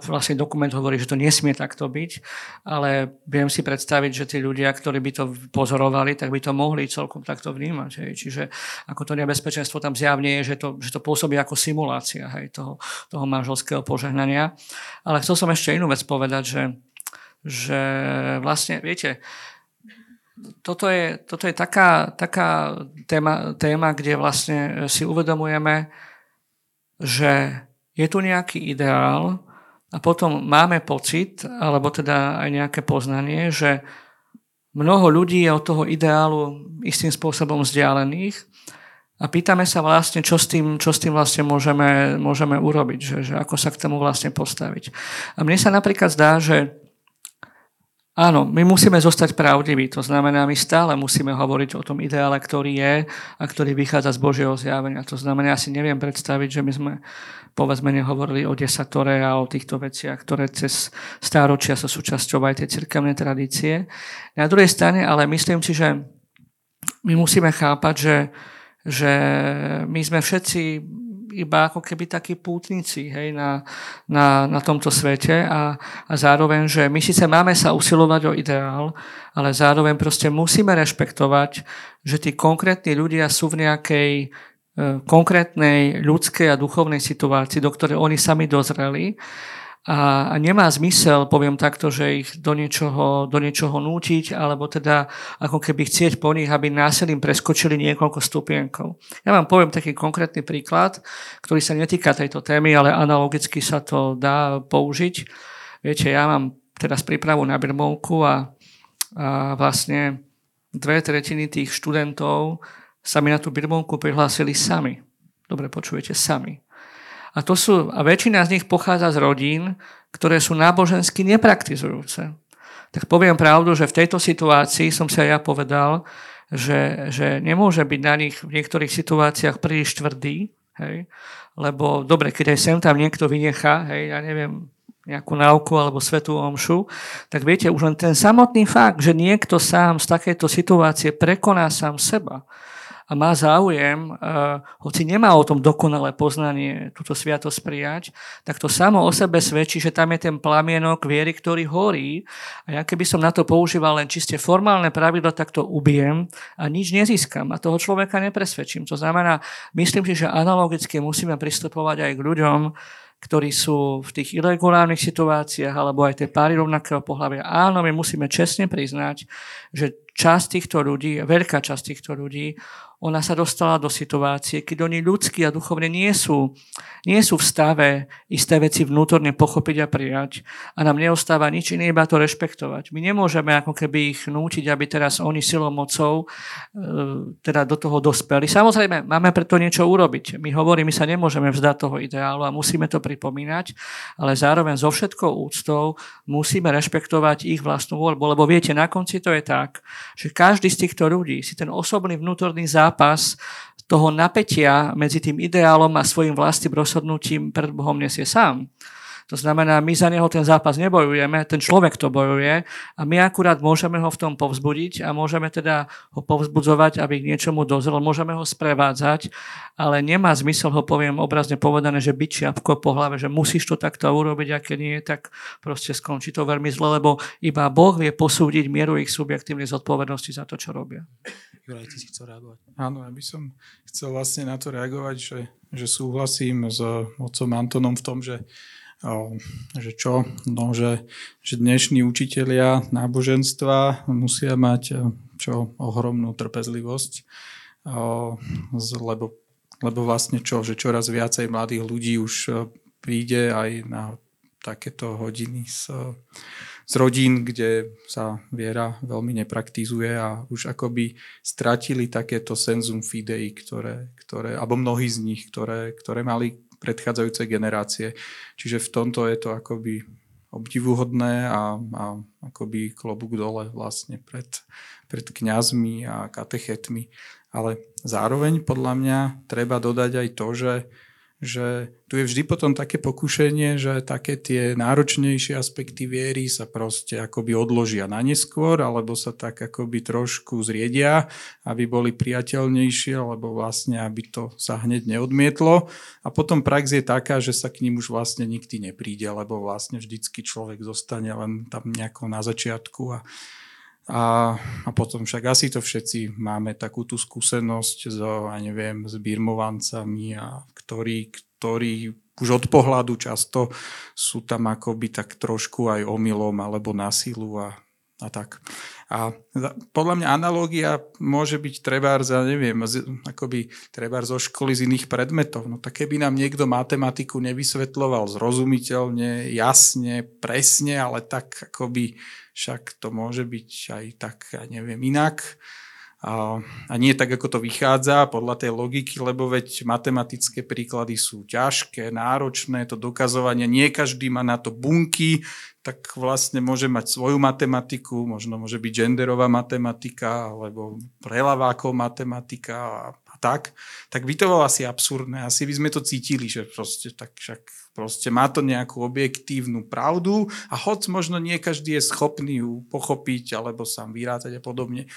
vlastne dokument hovorí, že to nesmie takto byť, ale viem si predstaviť, že tí ľudia, ktorí by to pozorovali, tak by to mohli celkom takto vnímať. Hej. Čiže ako to nebezpečenstvo tam zjavne je, že to, že to pôsobí ako simulácia hej, toho, toho manželského požehnania. Ale chcel som ešte inú vec povedať, že, že vlastne, viete, toto je, toto je taká, taká téma, téma, kde vlastne si uvedomujeme, že je tu nejaký ideál a potom máme pocit, alebo teda aj nejaké poznanie, že mnoho ľudí je od toho ideálu istým spôsobom vzdialených a pýtame sa vlastne, čo s tým, čo s tým vlastne môžeme, môžeme urobiť, že, že ako sa k tomu vlastne postaviť. A mne sa napríklad zdá, že Áno, my musíme zostať pravdiví, to znamená, my stále musíme hovoriť o tom ideále, ktorý je a ktorý vychádza z Božieho zjavenia. To znamená, ja si neviem predstaviť, že my sme povedzme nehovorili o desatore a o týchto veciach, ktoré cez stáročia sú súčasťou aj tej cirkevnej tradície. Na druhej strane, ale myslím si, že my musíme chápať, že, že my sme všetci iba ako keby takí pútnici hej, na, na, na tomto svete a, a zároveň, že my síce máme sa usilovať o ideál, ale zároveň proste musíme rešpektovať, že tí konkrétni ľudia sú v nejakej e, konkrétnej ľudskej a duchovnej situácii, do ktorej oni sami dozreli a, nemá zmysel, poviem takto, že ich do niečoho, do niečoho nútiť, alebo teda ako keby chcieť po nich, aby násilím preskočili niekoľko stupienkov. Ja vám poviem taký konkrétny príklad, ktorý sa netýka tejto témy, ale analogicky sa to dá použiť. Viete, ja mám teraz prípravu na birmovku a, a vlastne dve tretiny tých študentov sa mi na tú birmovku prihlásili sami. Dobre počujete, sami. A, to sú, a väčšina z nich pochádza z rodín, ktoré sú nábožensky nepraktizujúce. Tak poviem pravdu, že v tejto situácii som si aj ja povedal, že, že nemôže byť na nich v niektorých situáciách príliš tvrdý, hej? lebo dobre, keď aj sem tam niekto vynechá, hej, ja neviem, nejakú náuku alebo svetú omšu, tak viete, už len ten samotný fakt, že niekto sám z takejto situácie prekoná sám seba, a má záujem, uh, hoci nemá o tom dokonalé poznanie túto sviatosť prijať, tak to samo o sebe svedčí, že tam je ten plamienok viery, ktorý horí. A ja keby som na to používal len čiste formálne pravidlo, tak to ubijem a nič nezískam a toho človeka nepresvedčím. To znamená, myslím si, že analogicky musíme pristupovať aj k ľuďom, ktorí sú v tých irregulárnych situáciách alebo aj tie páry rovnakého pohľavia. Áno, my musíme čestne priznať, že časť týchto ľudí, veľká časť týchto ľudí ona sa dostala do situácie, keď oni ľudskí a duchovne nie sú, nie sú v stave isté veci vnútorne pochopiť a prijať a nám neostáva nič iné, iba to rešpektovať. My nemôžeme ako keby ich nútiť, aby teraz oni silou mocou e, teda do toho dospeli. Samozrejme, máme preto niečo urobiť. My hovoríme, my sa nemôžeme vzdať toho ideálu a musíme to pripomínať, ale zároveň so všetkou úctou musíme rešpektovať ich vlastnú voľbu, lebo viete, na konci to je tak, že každý z týchto ľudí si ten osobný vnútorný zápas zápas toho napätia medzi tým ideálom a svojim vlastným rozhodnutím pred Bohom nesie sám. To znamená, my za neho ten zápas nebojujeme, ten človek to bojuje a my akurát môžeme ho v tom povzbudiť a môžeme teda ho povzbudzovať, aby k niečomu dozrel, môžeme ho sprevádzať, ale nemá zmysel ho poviem obrazne povedané, že byť čiapko po hlave, že musíš to takto urobiť, aké nie, tak proste skončí to veľmi zle, lebo iba Boh vie posúdiť mieru ich subjektívnej zodpovednosti za to, čo robia. Juraj, ty si chcel reagovať. Áno, ja by som chcel vlastne na to reagovať, že, že súhlasím s otcom Antonom v tom, že že čo? No, že, že dnešní učitelia náboženstva musia mať čo? Ohromnú trpezlivosť, lebo, lebo vlastne čo? Že čoraz viacej mladých ľudí už príde aj na takéto hodiny z, z rodín, kde sa viera veľmi nepraktizuje a už akoby stratili takéto senzum fidei, ktoré, ktoré, alebo mnohí z nich, ktoré, ktoré mali predchádzajúce generácie. Čiže v tomto je to akoby obdivuhodné a, a akoby klobúk dole vlastne pred, pred kňazmi a katechetmi. Ale zároveň podľa mňa treba dodať aj to, že že tu je vždy potom také pokušenie, že také tie náročnejšie aspekty viery sa proste akoby odložia na neskôr, alebo sa tak akoby trošku zriedia, aby boli priateľnejšie, alebo vlastne, aby to sa hneď neodmietlo. A potom prax je taká, že sa k ním už vlastne nikdy nepríde, lebo vlastne vždycky človek zostane len tam nejako na začiatku a a, a potom však asi to všetci máme takú tú skúsenosť so, ja neviem, s birmovancami, a ktorí, ktorí už od pohľadu často sú tam akoby tak trošku aj omylom alebo nasilu a, a tak. A podľa mňa analógia môže byť trebárs, ja neviem, z, akoby trebárs zo školy z iných predmetov. No tak keby nám niekto matematiku nevysvetloval zrozumiteľne, jasne, presne, ale tak akoby však to môže byť aj tak, ja neviem, inak. A, a nie tak, ako to vychádza podľa tej logiky, lebo veď matematické príklady sú ťažké, náročné, to dokazovanie, nie každý má na to bunky, tak vlastne môže mať svoju matematiku, možno môže byť genderová matematika, alebo prelavákov matematika a, a tak, tak by to bolo asi absurdné. Asi by sme to cítili, že proste tak však Proste má to nejakú objektívnu pravdu a hoď možno nie každý je schopný ju pochopiť alebo sám vyrátať a podobne.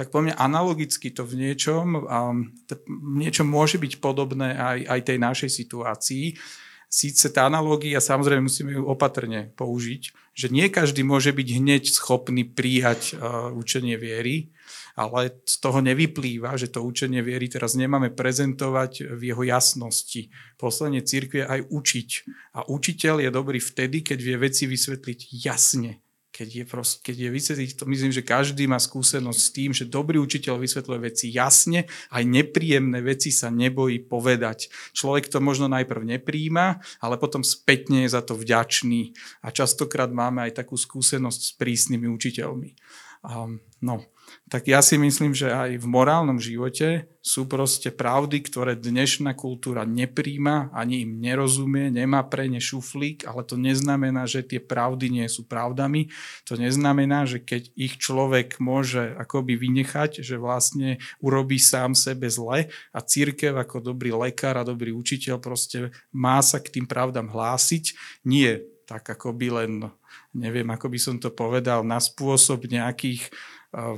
Tak po mňa analogicky to v niečom, um, v niečom môže byť podobné aj, aj tej našej situácii. Síce tá analogia, samozrejme musíme ju opatrne použiť, že nie každý môže byť hneď schopný prijať uh, učenie viery, ale z toho nevyplýva, že to učenie viery teraz nemáme prezentovať v jeho jasnosti. Poslanie církvie aj učiť. A učiteľ je dobrý vtedy, keď vie veci vysvetliť jasne. Keď je, prost, keď je vysvetliť, to myslím, že každý má skúsenosť s tým, že dobrý učiteľ vysvetľuje veci jasne, aj nepríjemné veci sa nebojí povedať. Človek to možno najprv nepríjma, ale potom spätne je za to vďačný. A častokrát máme aj takú skúsenosť s prísnymi učiteľmi. Um, no, tak ja si myslím, že aj v morálnom živote sú proste pravdy, ktoré dnešná kultúra nepríjma, ani im nerozumie, nemá pre ne šuflík, ale to neznamená, že tie pravdy nie sú pravdami. To neznamená, že keď ich človek môže akoby vynechať, že vlastne urobí sám sebe zle a církev ako dobrý lekár a dobrý učiteľ proste má sa k tým pravdám hlásiť. Nie tak akoby len, neviem, ako by som to povedal, na spôsob nejakých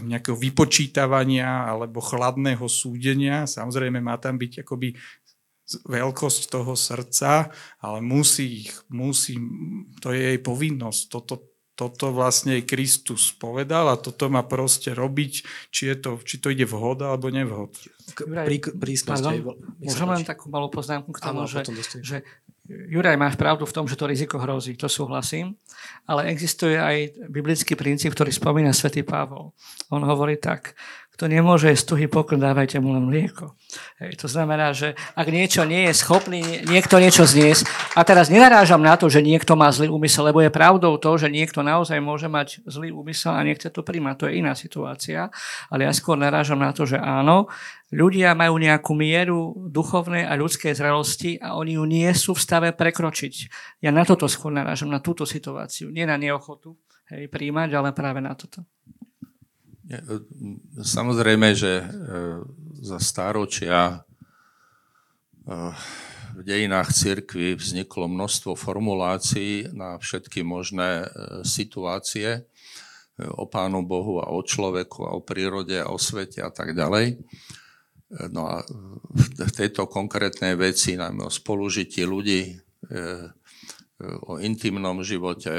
nejakého vypočítavania alebo chladného súdenia. Samozrejme má tam byť akoby veľkosť toho srdca, ale musí ich, musí, to je jej povinnosť. Toto, toto vlastne Kristus povedal a toto má proste robiť, či, je to, či to ide vhod alebo nevhod. Môžem len takú malú poznámku k tomu, že, že Juraj, máš pravdu v tom, že to riziko hrozí, to súhlasím, ale existuje aj biblický princíp, ktorý spomína svätý Pavol. On hovorí tak, kto nemôže jesť tuhý pokrm, dávajte mu len mlieko. Hej, to znamená, že ak niečo nie je schopný, niekto niečo zniesť, a teraz nenarážam na to, že niekto má zlý úmysel, lebo je pravdou to, že niekto naozaj môže mať zlý úmysel a nechce to príjmať, to je iná situácia, ale ja skôr narážam na to, že áno, ľudia majú nejakú mieru duchovnej a ľudskej zrelosti a oni ju nie sú v stave prekročiť. Ja na toto skôr narážam, na túto situáciu, nie na neochotu hej, príjmať, ale práve na toto. E, samozrejme, že e, za stáročia e, v dejinách cirkvi vzniklo množstvo formulácií na všetky možné situácie o Pánu Bohu a o človeku a o prírode a o svete a tak ďalej. No a v tejto konkrétnej veci, najmä o spolužití ľudí, o intimnom živote,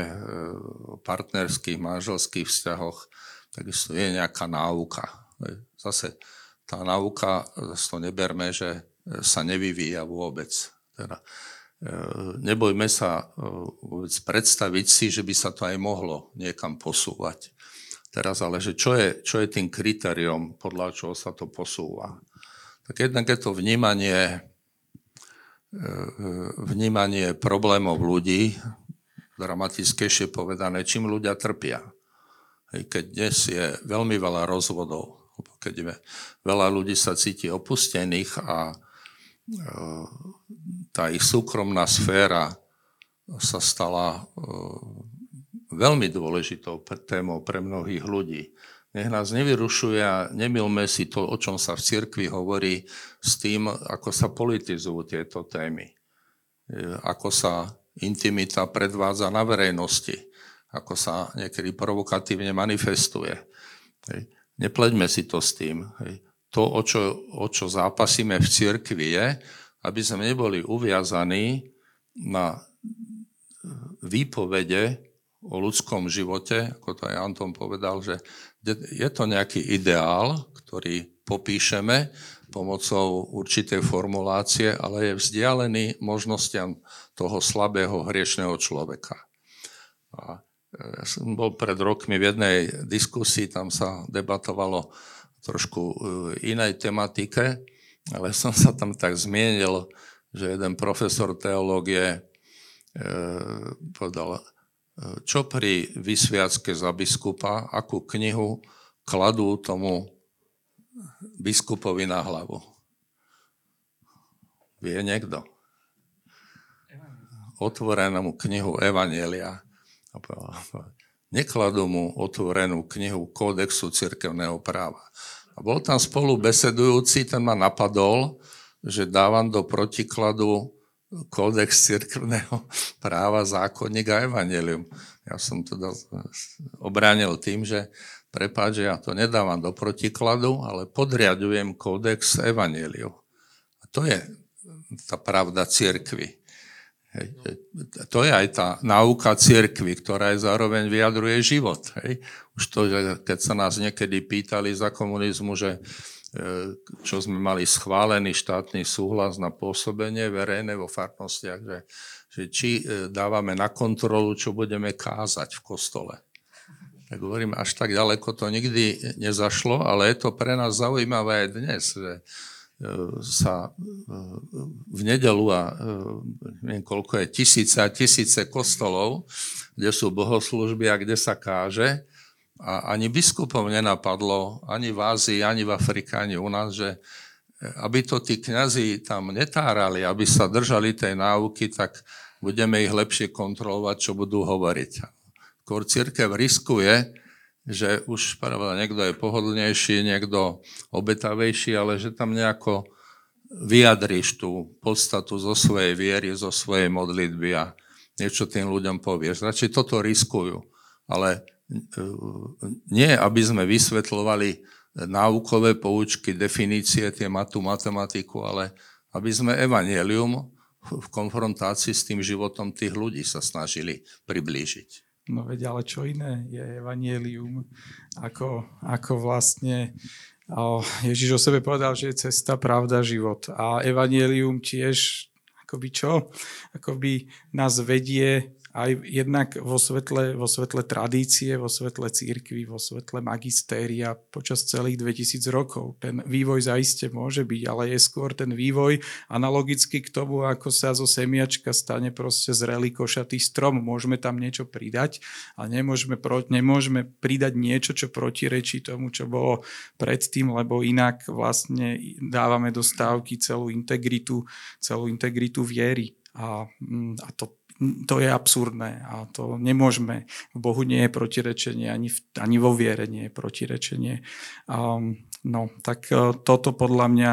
o partnerských, manželských vzťahoch, takisto je nejaká náuka. Zase tá náuka, zase to neberme, že sa nevyvíja vôbec. Teda, e, nebojme sa e, vôbec predstaviť si, že by sa to aj mohlo niekam posúvať. Teraz ale, že čo je, čo je tým kritériom, podľa čoho sa to posúva? Tak jednak je to vnímanie, e, vnímanie problémov ľudí, dramatickejšie povedané, čím ľudia trpia. Keď dnes je veľmi veľa rozvodov, keď veľa ľudí sa cíti opustených a tá ich súkromná sféra sa stala veľmi dôležitou témou pre mnohých ľudí. Nech nás nevyrušuje a nemilme si to, o čom sa v cirkvi hovorí, s tým, ako sa politizujú tieto témy. Ako sa intimita predvádza na verejnosti ako sa niekedy provokatívne manifestuje. Hej. Nepleďme si to s tým. Hej. To, o čo, o čo zápasíme v cirkvi je, aby sme neboli uviazaní na výpovede o ľudskom živote, ako to aj Anton povedal, že je to nejaký ideál, ktorý popíšeme pomocou určitej formulácie, ale je vzdialený možnostiam toho slabého hriešného človeka. A ja som bol pred rokmi v jednej diskusii, tam sa debatovalo trošku e, inej tematike, ale [LAUGHS] som sa tam tak zmienil, že jeden profesor teológie e, povedal, e, čo pri vysviacke za biskupa, akú knihu kladú tomu biskupovi na hlavu. Vie niekto? Otvorenú knihu Evanielia Nekladú mu otvorenú knihu Kódexu cirkevného práva. A bol tam spolu besedujúci, ten ma napadol, že dávam do protikladu kódex cirkevného práva, zákonník a evanelium. Ja som teda obránil tým, že prepáč, ja to nedávam do protikladu, ale podriadujem kódex evaneliu. A to je tá pravda cirkvy. Hej. To je aj tá náuka cirkvy, ktorá aj zároveň vyjadruje život. Hej. Už to, keď sa nás niekedy pýtali za komunizmu, že e, čo sme mali schválený štátny súhlas na pôsobenie verejné vo farnostiach, že, že či e, dávame na kontrolu, čo budeme kázať v kostole. Tak hovorím, až tak ďaleko to nikdy nezašlo, ale je to pre nás zaujímavé aj dnes, že sa v nedelu a neviem koľko je, tisíce a tisíce kostolov, kde sú bohoslužby a kde sa káže. A ani biskupom nenapadlo, ani v Ázii, ani v Afrike, ani u nás, že aby to tí kňazi tam netárali, aby sa držali tej náuky, tak budeme ich lepšie kontrolovať, čo budú hovoriť. Skôr církev riskuje, že už pravda, niekto je pohodlnejší, niekto obetavejší, ale že tam nejako vyjadríš tú podstatu zo svojej viery, zo svojej modlitby a niečo tým ľuďom povieš. Radšej toto riskujú. Ale e, nie, aby sme vysvetľovali náukové poučky, definície, tie matú matematiku, ale aby sme evanielium v konfrontácii s tým životom tých ľudí sa snažili priblížiť. No veď ale čo iné je evanielium, ako, ako vlastne Ježiš o sebe povedal, že je cesta, pravda, život. A evanielium tiež akoby čo? Akoby nás vedie aj jednak vo svetle, vo svetle tradície, vo svetle církvy, vo svetle magistéria počas celých 2000 rokov. Ten vývoj zaiste môže byť, ale je skôr ten vývoj analogicky k tomu, ako sa zo semiačka stane proste zrelý košatý strom. Môžeme tam niečo pridať, ale nemôžeme, pro, nemôžeme pridať niečo, čo protirečí tomu, čo bolo predtým, lebo inak vlastne dávame do stávky celú integritu, celú integritu viery. A, mm, a to to je absurdné a to nemôžeme. V Bohu nie je protirečenie, ani, v, ani vo viere nie je protirečenie. Um, No, tak e, toto podľa mňa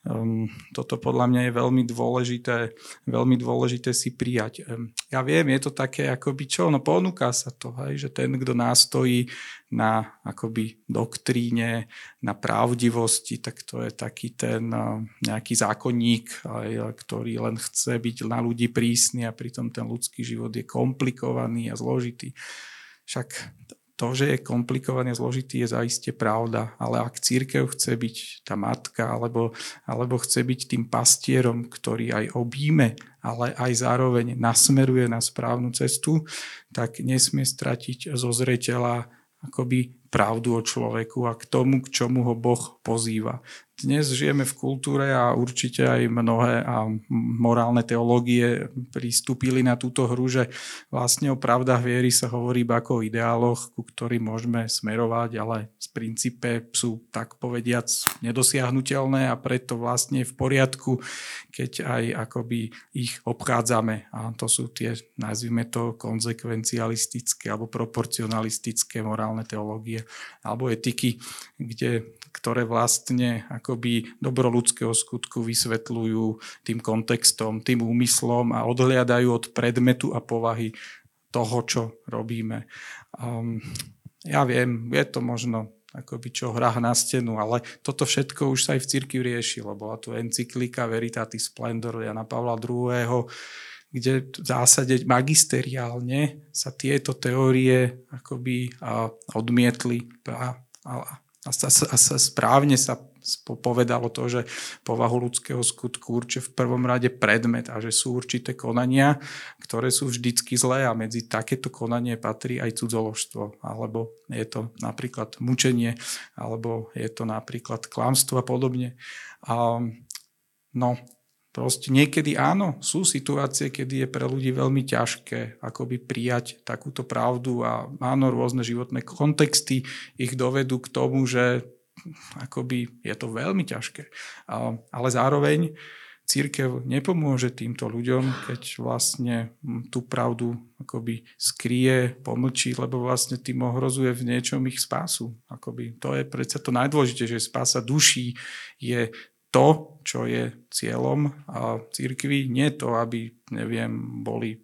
Um, toto podľa mňa je veľmi dôležité, veľmi dôležité si prijať. Um, ja viem, je to také akoby čo, no ponúka sa to, hej, že ten, kto nástojí na akoby doktríne, na pravdivosti, tak to je taký ten uh, nejaký zákonník, aj, ktorý len chce byť na ľudí prísny a pritom ten ľudský život je komplikovaný a zložitý. Však to, že je komplikovaný a zložitý, je zaiste pravda, ale ak církev chce byť tá matka, alebo, alebo chce byť tým pastierom, ktorý aj objíme, ale aj zároveň nasmeruje na správnu cestu, tak nesmie stratiť zo zreteľa akoby pravdu o človeku a k tomu, k čomu ho Boh pozýva dnes žijeme v kultúre a určite aj mnohé a morálne teológie pristúpili na túto hru, že vlastne o pravdách viery sa hovorí iba ako o ideáloch, ku ktorým môžeme smerovať, ale z princípe sú tak povediac nedosiahnutelné a preto vlastne v poriadku, keď aj akoby ich obchádzame. A to sú tie, nazvime to, konzekvencialistické alebo proporcionalistické morálne teológie alebo etiky, kde ktoré vlastne akoby dobro ľudského skutku vysvetľujú tým kontextom, tým úmyslom a odhliadajú od predmetu a povahy toho, čo robíme. Um, ja viem, je to možno akoby čo hra na stenu, ale toto všetko už sa aj v cirkvi riešilo. Bola tu encyklika Veritatis Splendor Jana Pavla II., kde v zásade magisteriálne sa tieto teórie akoby odmietli a, a, a sa, a sa správne sa povedalo to, že povahu ľudského skutku určuje v prvom rade predmet a že sú určité konania, ktoré sú vždycky zlé a medzi takéto konanie patrí aj cudzoložstvo, alebo je to napríklad mučenie, alebo je to napríklad klamstvo a podobne. A, no, Proste niekedy áno, sú situácie, kedy je pre ľudí veľmi ťažké akoby prijať takúto pravdu a áno, rôzne životné kontexty ich dovedú k tomu, že akoby je to veľmi ťažké. Ale zároveň církev nepomôže týmto ľuďom, keď vlastne tú pravdu akoby skrie, pomlčí, lebo vlastne tým ohrozuje v niečom ich spásu. Akoby to je predsa to najdôležitejšie, že spása duší je to, čo je cieľom a církvy, nie to, aby, neviem, boli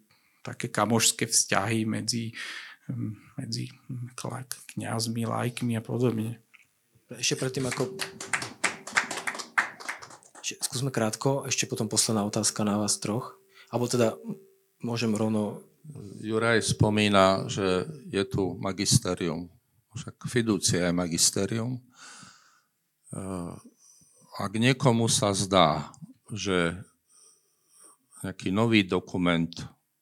také kamošské vzťahy medzi, medzi kňazmi, lajkmi a podobne. Ešte predtým, ako... Skúsme krátko, ešte potom posledná otázka na vás troch. Alebo teda môžem rovno... Juraj spomína, že je tu magisterium. Však fiducia je magisterium ak niekomu sa zdá, že nejaký nový dokument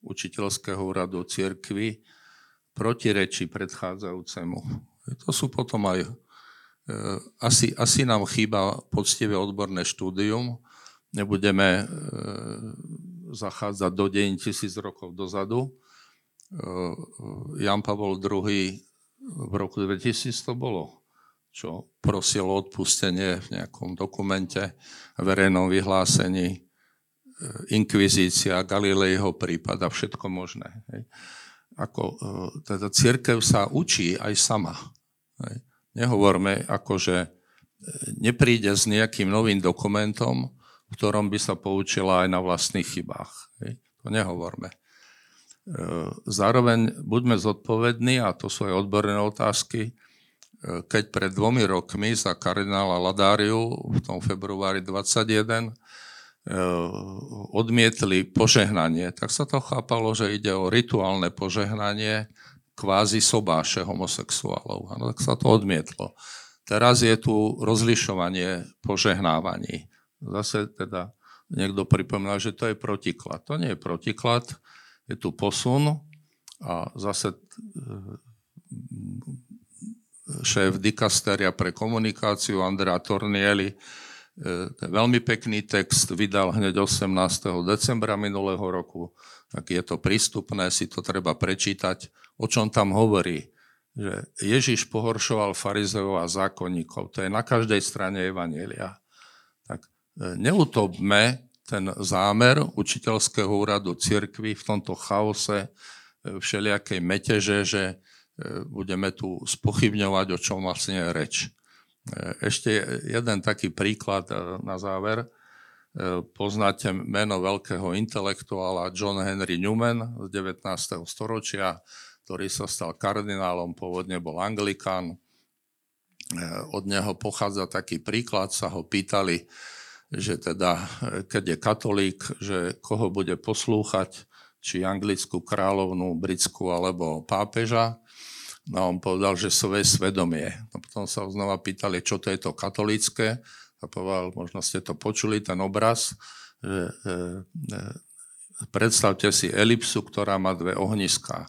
učiteľského úradu cirkvy protirečí predchádzajúcemu. To sú potom aj... E, asi, asi nám chýba poctivé odborné štúdium. Nebudeme e, zachádzať do deň tisíc rokov dozadu. E, Jan Pavol II v roku 2000 to bolo čo prosil o odpustenie v nejakom dokumente, verejnom vyhlásení, e, inkvizícia, Galilejho prípad a všetko možné. Hej. Ako, e, teda církev sa učí aj sama. Hej. Nehovorme, ako, že e, nepríde s nejakým novým dokumentom, v ktorom by sa poučila aj na vlastných chybách. Hej. To nehovorme. Zároveň buďme zodpovední, a to sú aj odborné otázky, keď pred dvomi rokmi za kardinála Ladáriu v tom februári 21 eh, odmietli požehnanie, tak sa to chápalo, že ide o rituálne požehnanie kvázi sobáše homosexuálov. Ano, tak sa to odmietlo. Teraz je tu rozlišovanie požehnávaní. Zase teda niekto pripomínal, že to je protiklad. To nie je protiklad, je tu posun a zase eh, šéf dikasteria pre komunikáciu Andrea Tornieli. E, veľmi pekný text vydal hneď 18. decembra minulého roku, tak je to prístupné, si to treba prečítať, o čom tam hovorí, že Ježiš pohoršoval farizeov a zákonníkov. To je na každej strane Evanielia. Tak e, neutopme ten zámer učiteľského úradu cirkvy v tomto chaose e, všelijakej meteže, že budeme tu spochybňovať, o čom vlastne je reč. Ešte jeden taký príklad na záver. Poznáte meno veľkého intelektuála John Henry Newman z 19. storočia, ktorý sa stal kardinálom, pôvodne bol anglikán. Od neho pochádza taký príklad, sa ho pýtali, že teda, keď je katolík, že koho bude poslúchať, či anglickú kráľovnú, britskú alebo pápeža. No on povedal, že svoje svedomie. No potom sa znova pýtali, čo to je to katolícke. A povedal, možno ste to počuli, ten obraz, že e, e, predstavte si elipsu, ktorá má dve ohniská.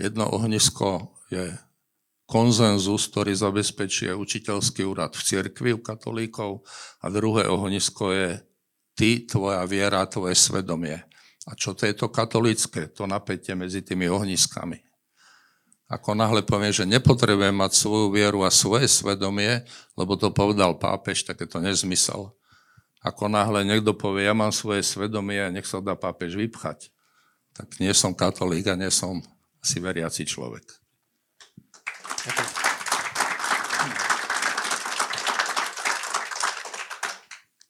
Jedno ohnisko je konzenzus, ktorý zabezpečuje učiteľský úrad v cirkvi u katolíkov a druhé ohnisko je ty, tvoja viera, tvoje svedomie. A čo to je to katolické? To napätie medzi tými ohniskami. Ako náhle poviem, že nepotrebujem mať svoju vieru a svoje svedomie, lebo to povedal pápež, tak je to nezmysel. Ako náhle niekto povie, ja mám svoje svedomie a nech sa dá pápež vypchať, tak nie som katolík a nie som asi veriaci človek.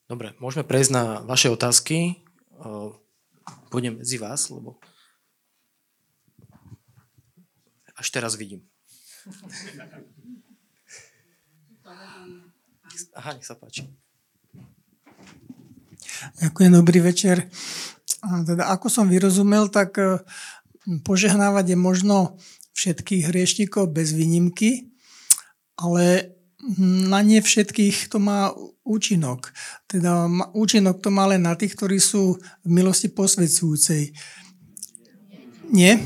Dobre, môžeme prejsť na vaše otázky pôjdem medzi vás, lebo až teraz vidím. Aha, nech sa páči. Ďakujem, dobrý večer. A teda, ako som vyrozumel, tak e, požehnávať je možno všetkých hriešnikov bez výnimky, ale na nie všetkých to má účinok. Teda účinok to má len na tých, ktorí sú v milosti posvedcujúcej. Nie?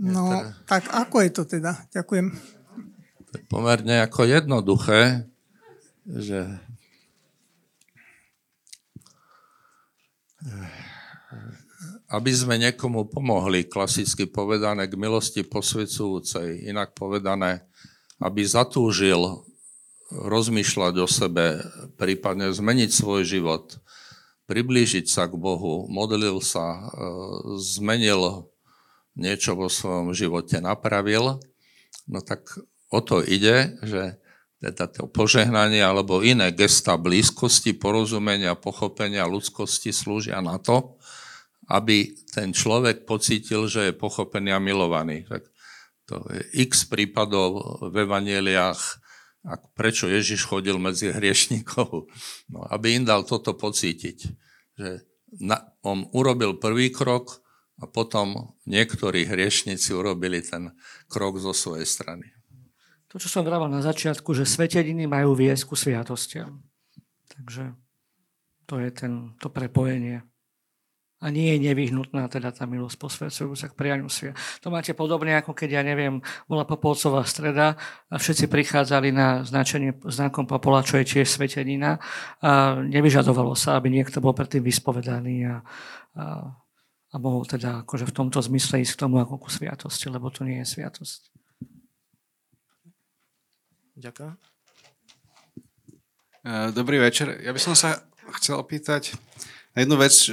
No, tak ako je to teda? Ďakujem. To je pomerne ako jednoduché, že aby sme niekomu pomohli, klasicky povedané, k milosti posvedcujúcej, inak povedané, aby zatúžil rozmýšľať o sebe, prípadne zmeniť svoj život, priblížiť sa k Bohu, modlil sa, e, zmenil niečo vo svojom živote, napravil, no tak o to ide, že teda to požehnanie alebo iné gesta blízkosti, porozumenia, pochopenia ľudskosti slúžia na to, aby ten človek pocítil, že je pochopený a milovaný. Tak to je x prípadov v evaneliách, prečo Ježiš chodil medzi hriešnikov. No, aby im dal toto pocítiť, že na, on urobil prvý krok a potom niektorí hriešnici urobili ten krok zo svojej strany. To, čo som vravel na začiatku, že sveteniny majú viesť ku sviatostiam. Takže to je ten, to prepojenie a nie je nevyhnutná teda tá milosť posvedcujúca k prianiu svia. To máte podobne, ako keď, ja neviem, bola Popolcová streda a všetci prichádzali na značenie znakom Popola, čo je tiež svetenina a nevyžadovalo sa, aby niekto bol predtým vyspovedaný a, a, a mohol teda akože v tomto zmysle ísť k tomu ako ku sviatosti, lebo to nie je sviatosť. Ďakujem. Dobrý večer. Ja by som sa chcel opýtať, jednu vec, e,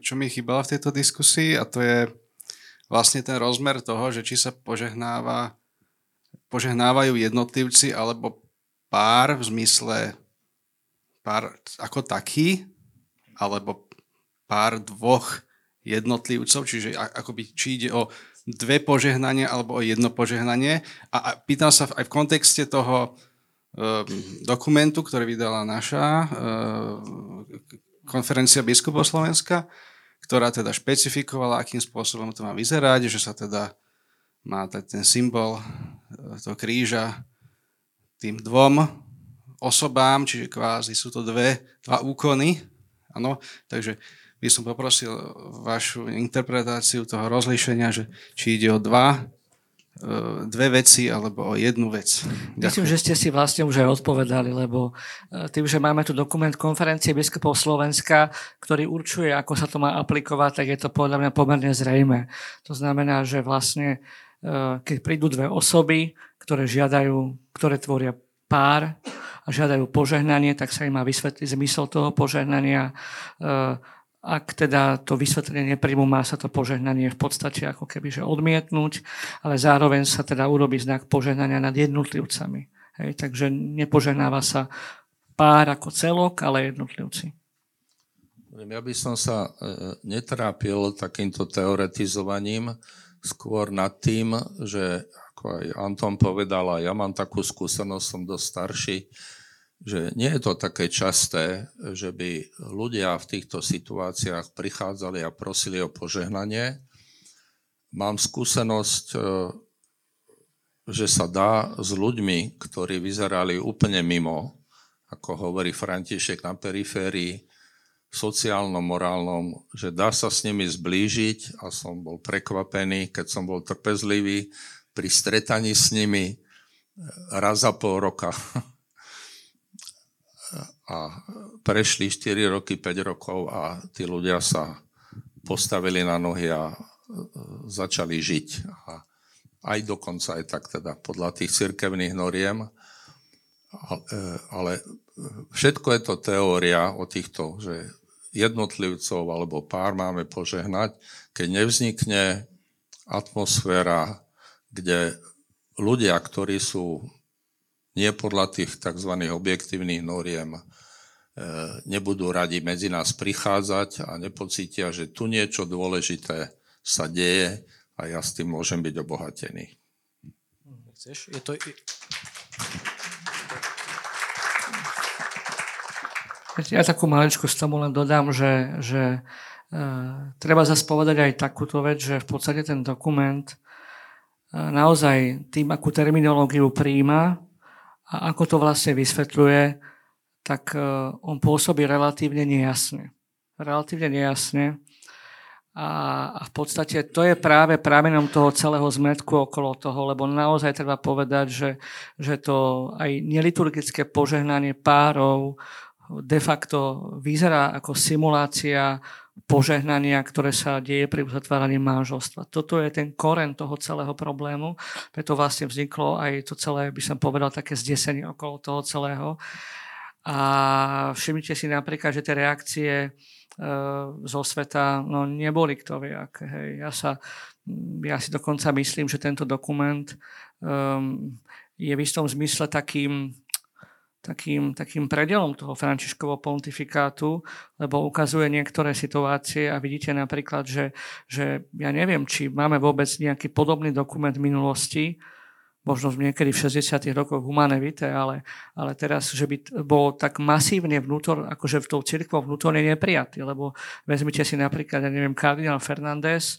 čo mi chýbala v tejto diskusii a to je vlastne ten rozmer toho, že či sa požehnáva, požehnávajú jednotlivci alebo pár v zmysle pár ako taký, alebo pár dvoch jednotlivcov, čiže akoby, či ide o dve požehnania alebo o jedno požehnanie. A, a pýtam sa aj v kontexte toho e, dokumentu, ktorý vydala naša e, konferencia biskupov Slovenska, ktorá teda špecifikovala, akým spôsobom to má vyzerať, že sa teda má ten symbol e, toho kríža tým dvom osobám, čiže kvázi sú to dve, dva úkony. Ano, takže by som poprosil vašu interpretáciu toho rozlíšenia, že či ide o dva E, dve veci alebo o jednu vec. Ďakujem. Myslím, že ste si vlastne už aj odpovedali, lebo e, tým, že máme tu dokument konferencie biskupov Slovenska, ktorý určuje, ako sa to má aplikovať, tak je to podľa mňa pomerne zrejme. To znamená, že vlastne e, keď prídu dve osoby, ktoré žiadajú, ktoré tvoria pár a žiadajú požehnanie, tak sa im má vysvetliť zmysel toho požehnania, ak teda to vysvetlenie nepríjmu, má sa to požehnanie v podstate ako keby že odmietnúť, ale zároveň sa teda urobí znak požehnania nad jednotlivcami. Hej, takže nepožehnáva sa pár ako celok, ale jednotlivci. Ja by som sa e, netrápil takýmto teoretizovaním, skôr nad tým, že ako aj Anton povedal, a ja mám takú skúsenosť, som dosť starší, že nie je to také časté, že by ľudia v týchto situáciách prichádzali a prosili o požehnanie. Mám skúsenosť, e, že sa dá s ľuďmi, ktorí vyzerali úplne mimo, ako hovorí František na periférii, sociálnom, morálnom, že dá sa s nimi zblížiť a som bol prekvapený, keď som bol trpezlivý pri stretaní s nimi e, raz za pol roka [LAUGHS] a prešli 4 roky, 5 rokov a tí ľudia sa postavili na nohy a e, začali žiť. A aj dokonca aj tak teda podľa tých cirkevných noriem. E, ale všetko je to teória o týchto, že jednotlivcov alebo pár máme požehnať, keď nevznikne atmosféra, kde ľudia, ktorí sú nie podľa tých tzv. objektívnych noriem, nebudú radi medzi nás prichádzať a nepocítia, že tu niečo dôležité sa deje a ja s tým môžem byť obohatený. Chceš? Je to... Ja takú maličku s tomu len dodám, že, že e, treba zase povedať aj takúto vec, že v podstate ten dokument e, naozaj tým, akú terminológiu príjma a ako to vlastne vysvetľuje, tak e, on pôsobí relatívne nejasne. Relatívne nejasne. A, v podstate to je práve prámenom toho celého zmetku okolo toho, lebo naozaj treba povedať, že, že to aj neliturgické požehnanie párov de facto vyzerá ako simulácia požehnania, ktoré sa deje pri uzatváraní manželstva. Toto je ten koren toho celého problému, preto vlastne vzniklo aj to celé, by som povedal, také zdesenie okolo toho celého. A všimnite si napríklad, že tie reakcie e, zo sveta no, neboli kto vie aké. Hej. Ja, sa, ja si dokonca myslím, že tento dokument um, je v istom zmysle takým, takým, takým predelom toho Františkovho pontifikátu, lebo ukazuje niektoré situácie a vidíte napríklad, že, že ja neviem, či máme vôbec nejaký podobný dokument v minulosti, možno niekedy v 60. rokoch Humane ale, ale teraz, že by bol tak masívne vnútor, akože v tou cirkvou vnútorne neprijatý, lebo vezmite si napríklad, ja neviem, kardinál Fernández,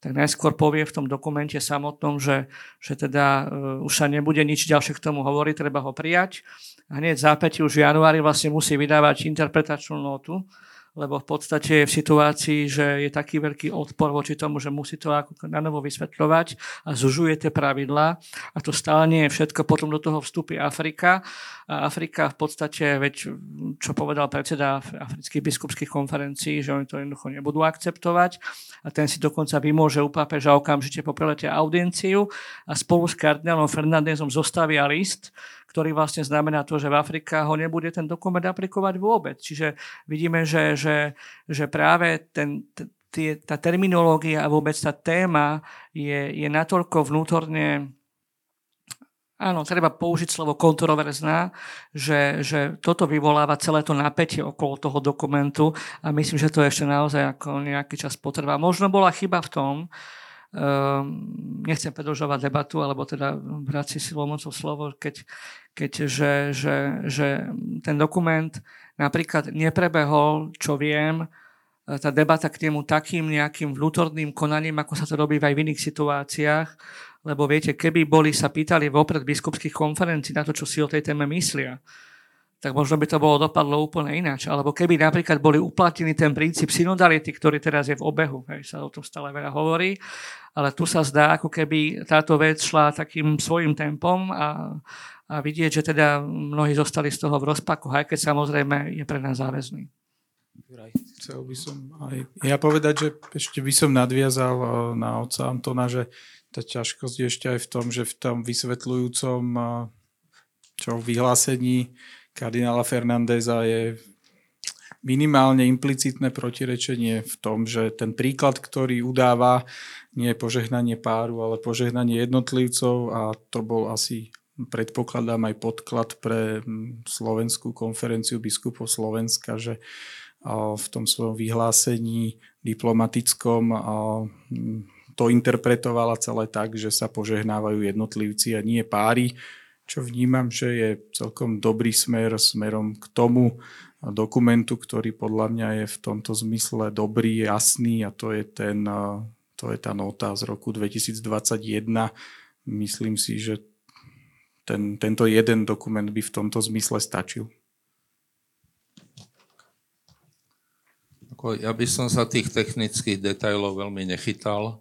tak najskôr povie v tom dokumente samotnom, že, že teda uh, už sa nebude nič ďalšie k tomu hovoriť, treba ho prijať. A hneď zápäti už v januári vlastne musí vydávať interpretačnú notu, lebo v podstate je v situácii, že je taký veľký odpor voči tomu, že musí to ako na novo vysvetľovať a zužuje tie pravidlá. A to stále nie je všetko. Potom do toho vstúpi Afrika. A Afrika v podstate, veď, čo povedal predseda afrických biskupských konferencií, že oni to jednoducho nebudú akceptovať. A ten si dokonca vymôže u pápeža okamžite po prelete audienciu a spolu s kardinálom Fernandezom zostavia list, ktorý vlastne znamená to, že v Afrika ho nebude ten dokument aplikovať vôbec. Čiže vidíme, že, že, že práve ten, t- tá terminológia a vôbec tá téma je, je natoľko vnútorne Áno, treba použiť slovo kontroverzná, že, že toto vyvoláva celé to napätie okolo toho dokumentu a myslím, že to ešte naozaj ako nejaký čas potrvá. Možno bola chyba v tom, nechcem predlžovať debatu, alebo teda brať si silou mocou slovo, keď, keď že, že, že ten dokument napríklad neprebehol, čo viem, tá debata k nemu takým nejakým vnútorným konaním, ako sa to robí aj v iných situáciách, lebo viete, keby boli sa pýtali vopred biskupských konferencií na to, čo si o tej téme myslia, tak možno by to bolo dopadlo úplne ináč. Alebo keby napríklad boli uplatnený ten princíp synodality, ktorý teraz je v obehu, hej, sa o tom stále veľa hovorí, ale tu sa zdá, ako keby táto vec šla takým svojim tempom a, a vidieť, že teda mnohí zostali z toho v rozpaku, aj keď samozrejme je pre nás záväzný. Chcel by som aj ja povedať, že ešte by som nadviazal eh, na oca Antona, že tá ťažkosť je ešte aj v tom, že v tom vysvetľujúcom eh, čo vyhlásení kardinála Fernandeza je minimálne implicitné protirečenie v tom, že ten príklad, ktorý udáva, nie je požehnanie páru, ale požehnanie jednotlivcov a to bol asi predpokladám aj podklad pre mm, Slovenskú konferenciu biskupov Slovenska, že v tom svojom vyhlásení diplomatickom mm, to interpretovala celé tak, že sa požehnávajú jednotlivci a nie páry, čo vnímam, že je celkom dobrý smer smerom k tomu dokumentu, ktorý podľa mňa je v tomto zmysle dobrý, jasný a to je, ten, to je tá nota z roku 2021. Myslím si, že ten, tento jeden dokument by v tomto zmysle stačil. Ja by som sa tých technických detajlov veľmi nechytal.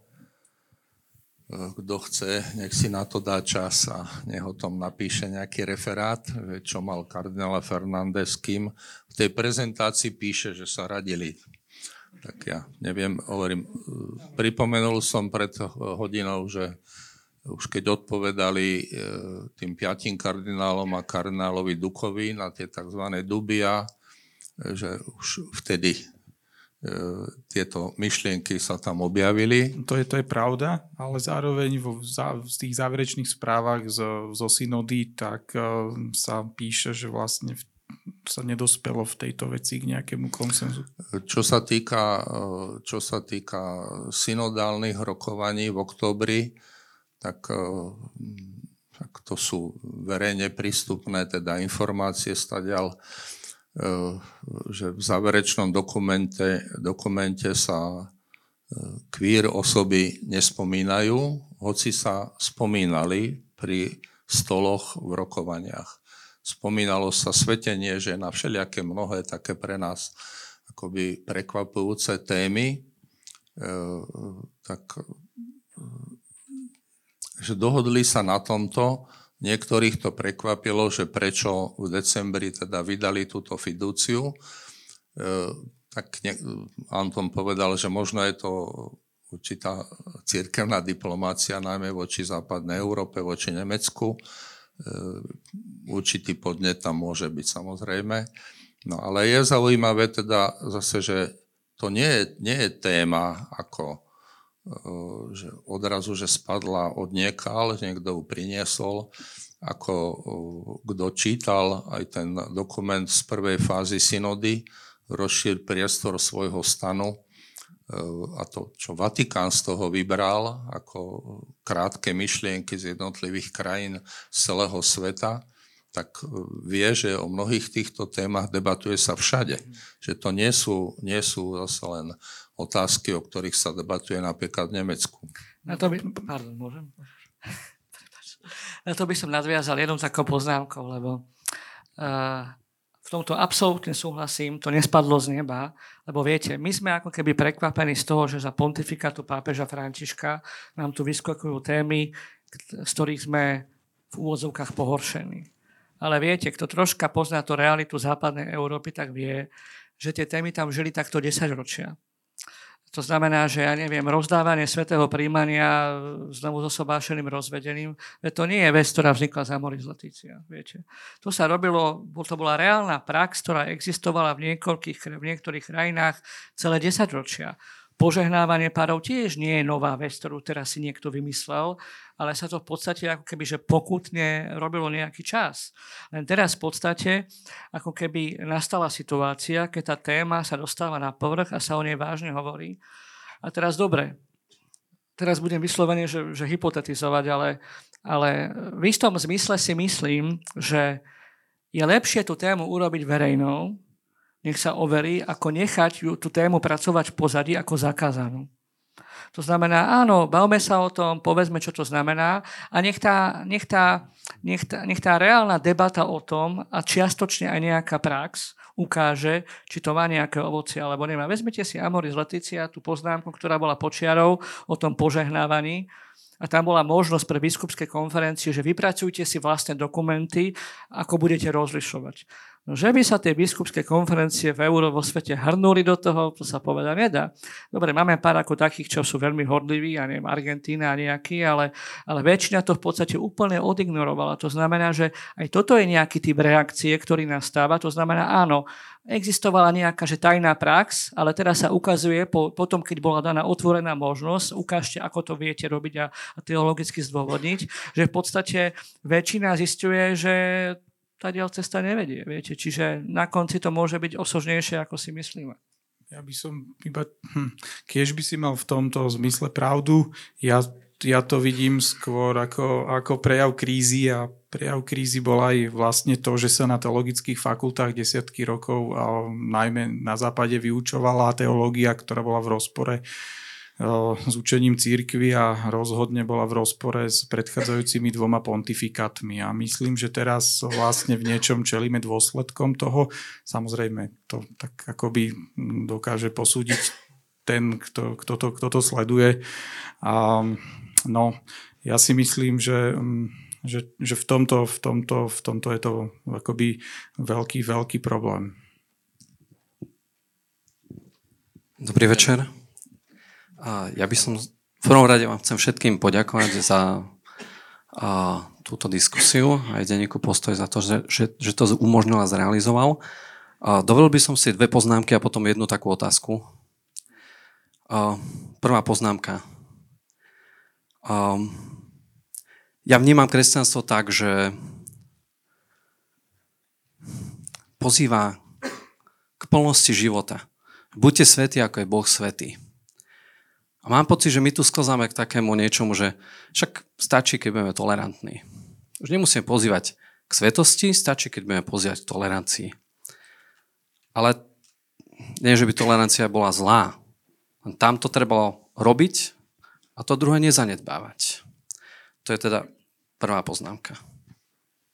E, kto chce, nech si na to dá čas a nech o tom napíše nejaký referát, čo mal kardinála Fernández kým. V tej prezentácii píše, že sa radili. Tak ja neviem, hovorím, e, pripomenul som pred hodinou, že už keď odpovedali e, tým piatim kardinálom a kardinálovi Dukovi na tie tzv. dubia, že už vtedy tieto myšlienky sa tam objavili. To je, to je pravda, ale zároveň vo, v tých záverečných správach zo, zo synody tak uh, sa píše, že vlastne v, sa nedospelo v tejto veci k nejakému konsenzu. Čo sa týka, e, čo sa týka synodálnych rokovaní v oktobri, tak, tak to sú verejne prístupné, teda informácie stadiaľ Eh, že v záverečnom dokumente, dokumente sa eh, queer osoby nespomínajú, hoci sa spomínali pri stoloch v rokovaniach. Spomínalo sa svetenie, že na všelijaké mnohé také pre nás akoby prekvapujúce témy, eh, tak že dohodli sa na tomto, Niektorých to prekvapilo, že prečo v decembri teda vydali túto fidúciu. E, tak ne, Anton povedal, že možno je to určitá církevná diplomácia, najmä voči západnej Európe, voči Nemecku. E, určitý podnet tam môže byť samozrejme. No ale je zaujímavé teda zase, že to nie je, nie je téma ako že odrazu, že spadla od niekal, niekto ju priniesol, ako kto čítal aj ten dokument z prvej fázy synody, rozšír priestor svojho stanu a to, čo Vatikán z toho vybral ako krátke myšlienky z jednotlivých krajín z celého sveta, tak vie, že o mnohých týchto témach debatuje sa všade. Že to nie sú, nie sú zase len otázky, o ktorých sa debatuje napríklad v Nemecku. Na to by, pardon, môžem? Na to by som nadviazal jednou takou poznámkou, lebo uh, v tomto absolútne súhlasím, to nespadlo z neba, lebo viete, my sme ako keby prekvapení z toho, že za pontifikátu pápeža Františka nám tu vyskakujú témy, z ktorých sme v úvodzovkách pohoršení. Ale viete, kto troška pozná tú realitu západnej Európy, tak vie, že tie témy tam žili takto 10 ročia. To znamená, že ja neviem, rozdávanie svetého príjmania znovu so sobášeným rozvedeným, to nie je vec, ktorá vznikla za Moris Letícia, viete. To sa robilo, to bola reálna prax, ktorá existovala v, niekoľkých, v niektorých krajinách celé 10 ročia. Požehnávanie párov tiež nie je nová vec, ktorú teraz si niekto vymyslel, ale sa to v podstate ako keby, že pokutne robilo nejaký čas. Len teraz v podstate ako keby nastala situácia, keď tá téma sa dostáva na povrch a sa o nej vážne hovorí. A teraz dobre, teraz budem vyslovene, že, že hypotetizovať, ale, ale v istom zmysle si myslím, že je lepšie tú tému urobiť verejnou, nech sa overí, ako nechať ju, tú tému pracovať v pozadí ako zakázanú. To znamená, áno, bavme sa o tom, povedzme, čo to znamená a nech tá, nech tá, nech tá, nech tá reálna debata o tom a čiastočne aj nejaká prax ukáže, či to má nejaké ovocie alebo nemá. Vezmite si Amoris Leticia, tú poznámku, ktorá bola počiarou o tom požehnávaní a tam bola možnosť pre biskupské konferencie, že vypracujte si vlastné dokumenty, ako budete rozlišovať. Že by sa tie biskupské konferencie v euro vo svete hrnuli do toho, to sa povedať nedá. Dobre, máme pár ako takých, čo sú veľmi hodliví, ja neviem, Argentína a nejaký, ale, ale väčšina to v podstate úplne odignorovala. To znamená, že aj toto je nejaký typ reakcie, ktorý nastáva. To znamená, áno, existovala nejaká že tajná prax, ale teraz sa ukazuje, po, potom, keď bola daná otvorená možnosť, ukážte, ako to viete robiť a, a teologicky zdôvodniť, že v podstate väčšina zistuje, že tá diel cesta nevedie. Viete? Čiže na konci to môže byť osožnejšie, ako si myslíme. Ja by som iba, hm, keď by si mal v tomto zmysle pravdu, ja, ja to vidím skôr ako, ako prejav krízy a prejav krízy bol aj vlastne to, že sa na teologických fakultách desiatky rokov, a najmä na západe, vyučovala teológia, ktorá bola v rozpore s učením církvy a rozhodne bola v rozpore s predchádzajúcimi dvoma pontifikátmi. A myslím, že teraz vlastne v niečom čelíme dôsledkom toho. Samozrejme, to tak akoby dokáže posúdiť ten, kto, kto, to, kto to sleduje. A, no, ja si myslím, že, že, že v, tomto, v, tomto, v tomto je to akoby veľký, veľký problém. Dobrý večer. A ja by som v prvom rade vám chcem všetkým poďakovať za a, túto diskusiu aj denníku postoj za to, že, že, že to umožnil a zrealizoval. A, dovolil by som si dve poznámky a potom jednu takú otázku. A, prvá poznámka. A, ja vnímam kresťanstvo tak, že pozýva k plnosti života. Buďte svätí, ako je Boh svetý. Mám pocit, že my tu sklzáme k takému niečomu, že však stačí, keď budeme tolerantní. Už nemusíme pozývať k svetosti, stačí, keď budeme pozývať k tolerancii. Ale nie, že by tolerancia bola zlá. Tam to trebalo robiť a to druhé nezanedbávať. To je teda prvá poznámka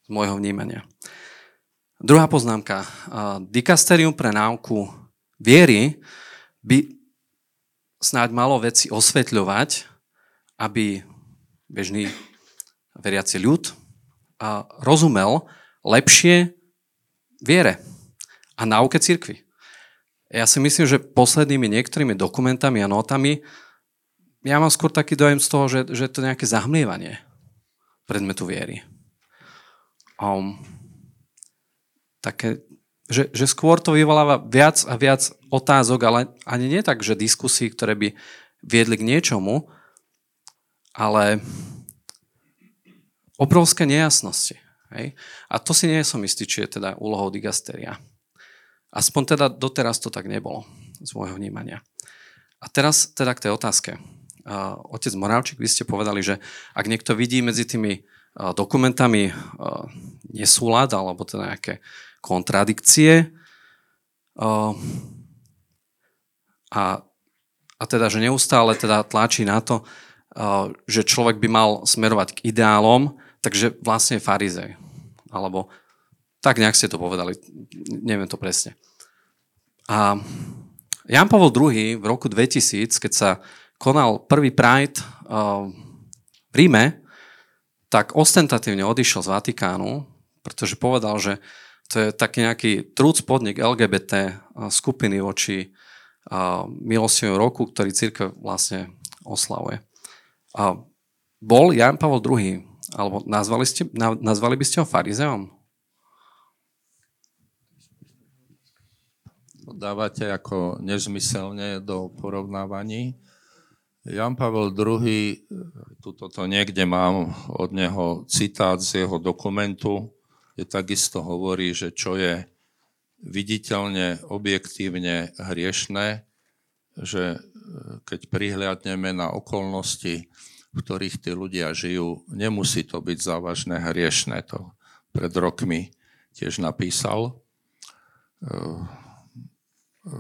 z môjho vnímania. Druhá poznámka. Dikasterium pre náuku viery by snáď malo veci osvetľovať, aby bežný veriaci ľud rozumel lepšie viere a náuke cirkvi. Ja si myslím, že poslednými niektorými dokumentami a notami ja mám skôr taký dojem z toho, že, že to je nejaké zahmlievanie predmetu viery. Um, také že, že skôr to vyvoláva viac a viac otázok, ale ani nie tak, že diskusí, ktoré by viedli k niečomu, ale obrovské nejasnosti. Hej? A to si nie som istý, či je teda úlohou digasteria. Aspoň teda doteraz to tak nebolo z môjho vnímania. A teraz teda k tej otázke. Otec Morálčik, vy ste povedali, že ak niekto vidí medzi tými dokumentami nesúlad alebo teda nejaké kontradikcie. A, a teda, že neustále teda tlačí na to, že človek by mal smerovať k ideálom, takže vlastne farizej. Alebo tak nejak ste to povedali, neviem to presne. A Jan Pavel II v roku 2000, keď sa konal prvý Pride v Ríme, tak ostentatívne odišiel z Vatikánu, pretože povedal, že to je taký nejaký trúc podnik LGBT skupiny voči milostivom roku, ktorý církev vlastne oslavuje. A bol Jan Pavel II, alebo nazvali, ste, nazvali by ste ho farizeom? Dávate ako nezmyselne do porovnávaní. Jan Pavel II, tuto to niekde mám od neho citát z jeho dokumentu, je takisto hovorí, že čo je viditeľne, objektívne hriešné, že e, keď prihliadneme na okolnosti, v ktorých tí ľudia žijú, nemusí to byť závažné hriešné. To pred rokmi tiež napísal. E, e,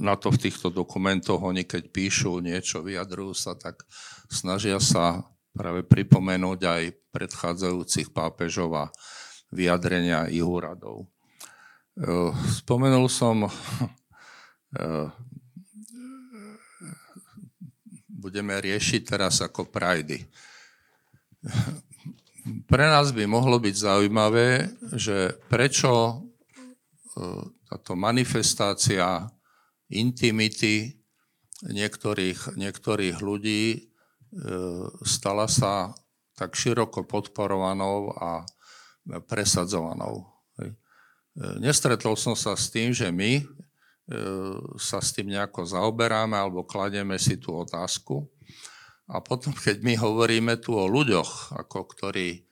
na to v týchto dokumentoch oni keď píšu niečo, vyjadrujú sa, tak snažia sa práve pripomenúť aj predchádzajúcich pápežov a vyjadrenia ich úradov. E, spomenul som, [LAUGHS] e, budeme riešiť teraz ako prajdy. Pre nás by mohlo byť zaujímavé, že prečo táto manifestácia intimity niektorých, niektorých ľudí e, stala sa tak široko podporovanou a presadzovanou. E, nestretol som sa s tým, že my sa s tým nejako zaoberáme alebo kladieme si tú otázku. A potom, keď my hovoríme tu o ľuďoch, ako ktorí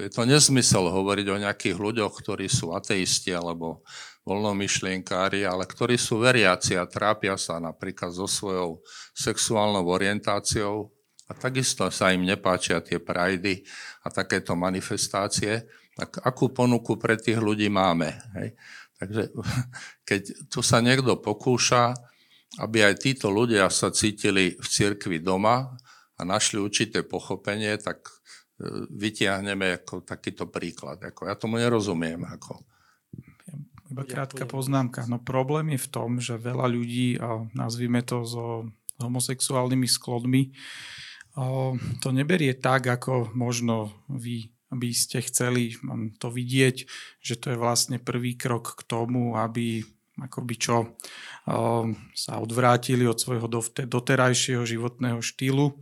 je to nezmysel hovoriť o nejakých ľuďoch, ktorí sú ateisti alebo voľnomyšlienkári, ale ktorí sú veriaci a trápia sa napríklad so svojou sexuálnou orientáciou a takisto sa im nepáčia tie prajdy a takéto manifestácie, tak akú ponuku pre tých ľudí máme. Hej? Takže [LAUGHS] keď tu sa niekto pokúša, aby aj títo ľudia sa cítili v cirkvi doma a našli určité pochopenie, tak vytiahneme ako takýto príklad. Ako, ja tomu nerozumiem. Ako. Iba krátka poznámka. No problém je v tom, že veľa ľudí, a nazvime to so homosexuálnymi sklodmi, to neberie tak, ako možno vy by ste chceli to vidieť, že to je vlastne prvý krok k tomu, aby akoby čo sa odvrátili od svojho doterajšieho životného štýlu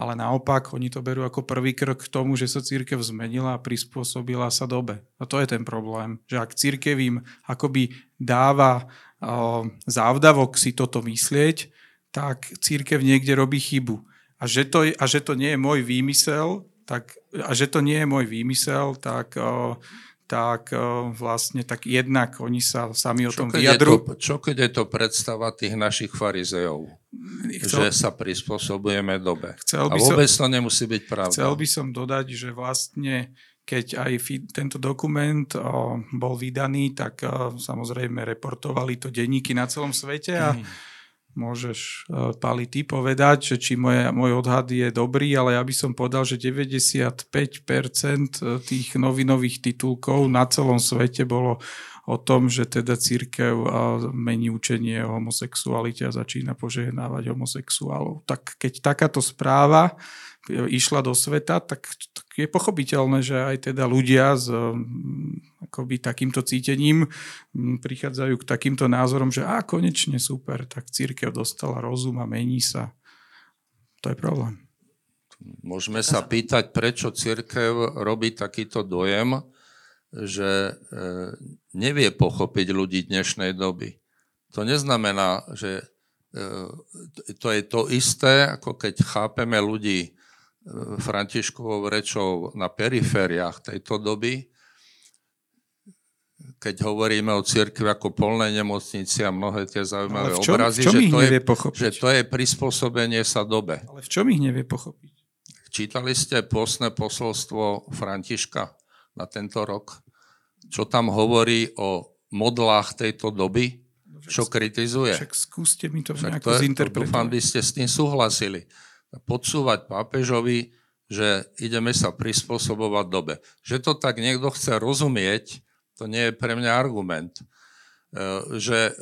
ale naopak oni to berú ako prvý krok k tomu, že sa církev zmenila a prispôsobila sa dobe. A to je ten problém, že ak církev im akoby dáva závdavok si toto myslieť, tak církev niekde robí chybu. A že to, a že to nie je môj výmysel, tak, a že to nie je môj výmysel, tak uh, tak vlastne tak jednak oni sa sami o tom vyjadrujú. Čo keď je to predstava tých našich farizejov? Chcel, že sa prispôsobujeme dobe. Chcel by A vôbec som, to nemusí byť pravda. Chcel by som dodať, že vlastne keď aj tento dokument o, bol vydaný, tak o, samozrejme reportovali to denníky na celom svete a mm Môžeš, e, Pali, ty povedať, že či moje, môj odhad je dobrý, ale ja by som povedal, že 95% e, tých novinových titulkov na celom svete bolo o tom, že teda církev e, mení učenie o homosexualite a začína požehnávať homosexuálov. Tak keď takáto správa išla do sveta, tak, tak je pochopiteľné, že aj teda ľudia s mm, akoby takýmto cítením mm, prichádzajú k takýmto názorom, že a konečne super, tak církev dostala rozum a mení sa. To je problém. Môžeme sa pýtať, prečo církev robí takýto dojem, že e, nevie pochopiť ľudí dnešnej doby. To neznamená, že e, to je to isté, ako keď chápeme ľudí Františkovou rečou na perifériách tejto doby, keď hovoríme o cirkvi ako polnej nemocnici a mnohé tie zaujímavé čom, obrazy, že, to je, že to je prispôsobenie sa dobe. Ale v čom ich nevie pochopiť? Čítali ste postné posolstvo Františka na tento rok? Čo tam hovorí o modlách tejto doby? No, čo kritizuje? Však skúste mi to nejako zinterpretovať. Dúfam, by ste s tým súhlasili podsúvať pápežovi, že ideme sa prispôsobovať dobe. Že to tak niekto chce rozumieť, to nie je pre mňa argument. E, že e,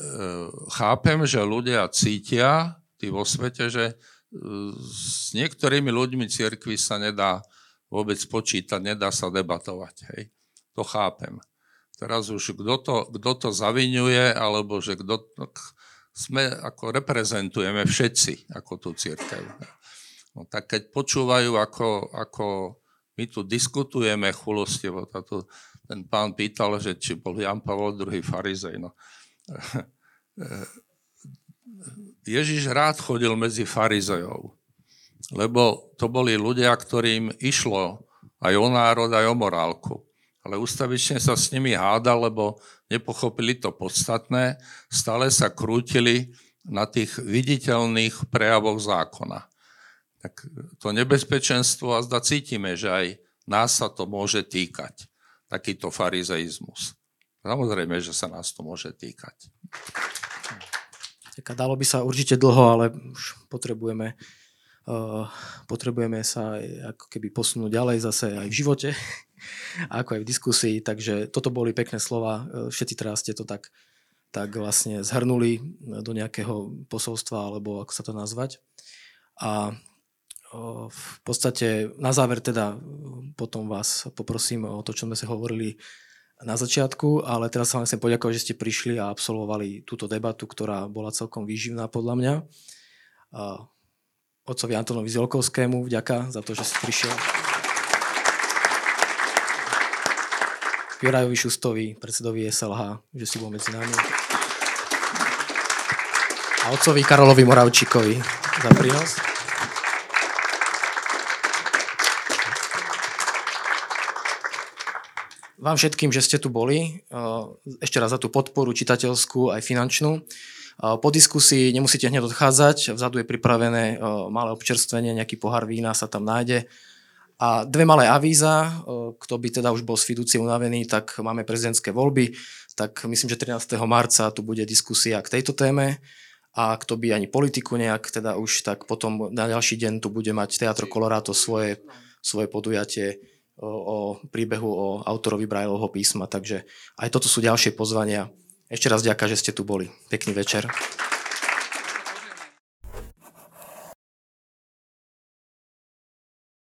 chápem, že ľudia cítia, tí vo svete, že e, s niektorými ľuďmi cirkvi sa nedá vôbec počítať, nedá sa debatovať. Hej. To chápem. Teraz už kto to, kto to zavinuje, alebo že kto, sme ako reprezentujeme všetci ako tú církev. No tak keď počúvajú, ako, ako my tu diskutujeme chulostivo, táto, ten pán pýtal, že či bol Jan Pavel II farizej. No. [LAUGHS] Ježiš rád chodil medzi farizejov, lebo to boli ľudia, ktorým išlo aj o národ, aj o morálku. Ale ustavične sa s nimi hádal, lebo nepochopili to podstatné, stále sa krútili na tých viditeľných prejavoch zákona tak to nebezpečenstvo a zda cítime, že aj nás sa to môže týkať. Takýto farizeizmus. Samozrejme, že sa nás to môže týkať. Tak dalo by sa určite dlho, ale už potrebujeme, uh, potrebujeme sa ako keby posunúť ďalej zase aj v živote, [LAUGHS] ako aj v diskusii. Takže toto boli pekné slova. Všetci teraz ste to tak, tak vlastne zhrnuli do nejakého posolstva, alebo ako sa to nazvať. A v podstate na záver teda potom vás poprosím o to, čo sme sa hovorili na začiatku, ale teraz sa vám chcem poďakovať, že ste prišli a absolvovali túto debatu, ktorá bola celkom výživná podľa mňa. Otcovi Antonovi Zilkovskému vďaka za to, že si prišiel. Jurajovi Šustovi, predsedovi SLH, že si bol medzi nami. A otcovi Karolovi Moravčíkovi za prínos. Vám všetkým, že ste tu boli. Ešte raz za tú podporu čitateľskú aj finančnú. Po diskusii nemusíte hneď odchádzať, vzadu je pripravené malé občerstvenie, nejaký pohár vína sa tam nájde. A dve malé avíza, kto by teda už bol z fidúcie unavený, tak máme prezidentské voľby, tak myslím, že 13. marca tu bude diskusia k tejto téme a kto by ani politiku nejak teda už, tak potom na ďalší deň tu bude mať Teatro Colorado svoje, svoje podujatie o príbehu o autorovi Brajlovho písma. Takže aj toto sú ďalšie pozvania. Ešte raz ďakujem, že ste tu boli. Pekný večer.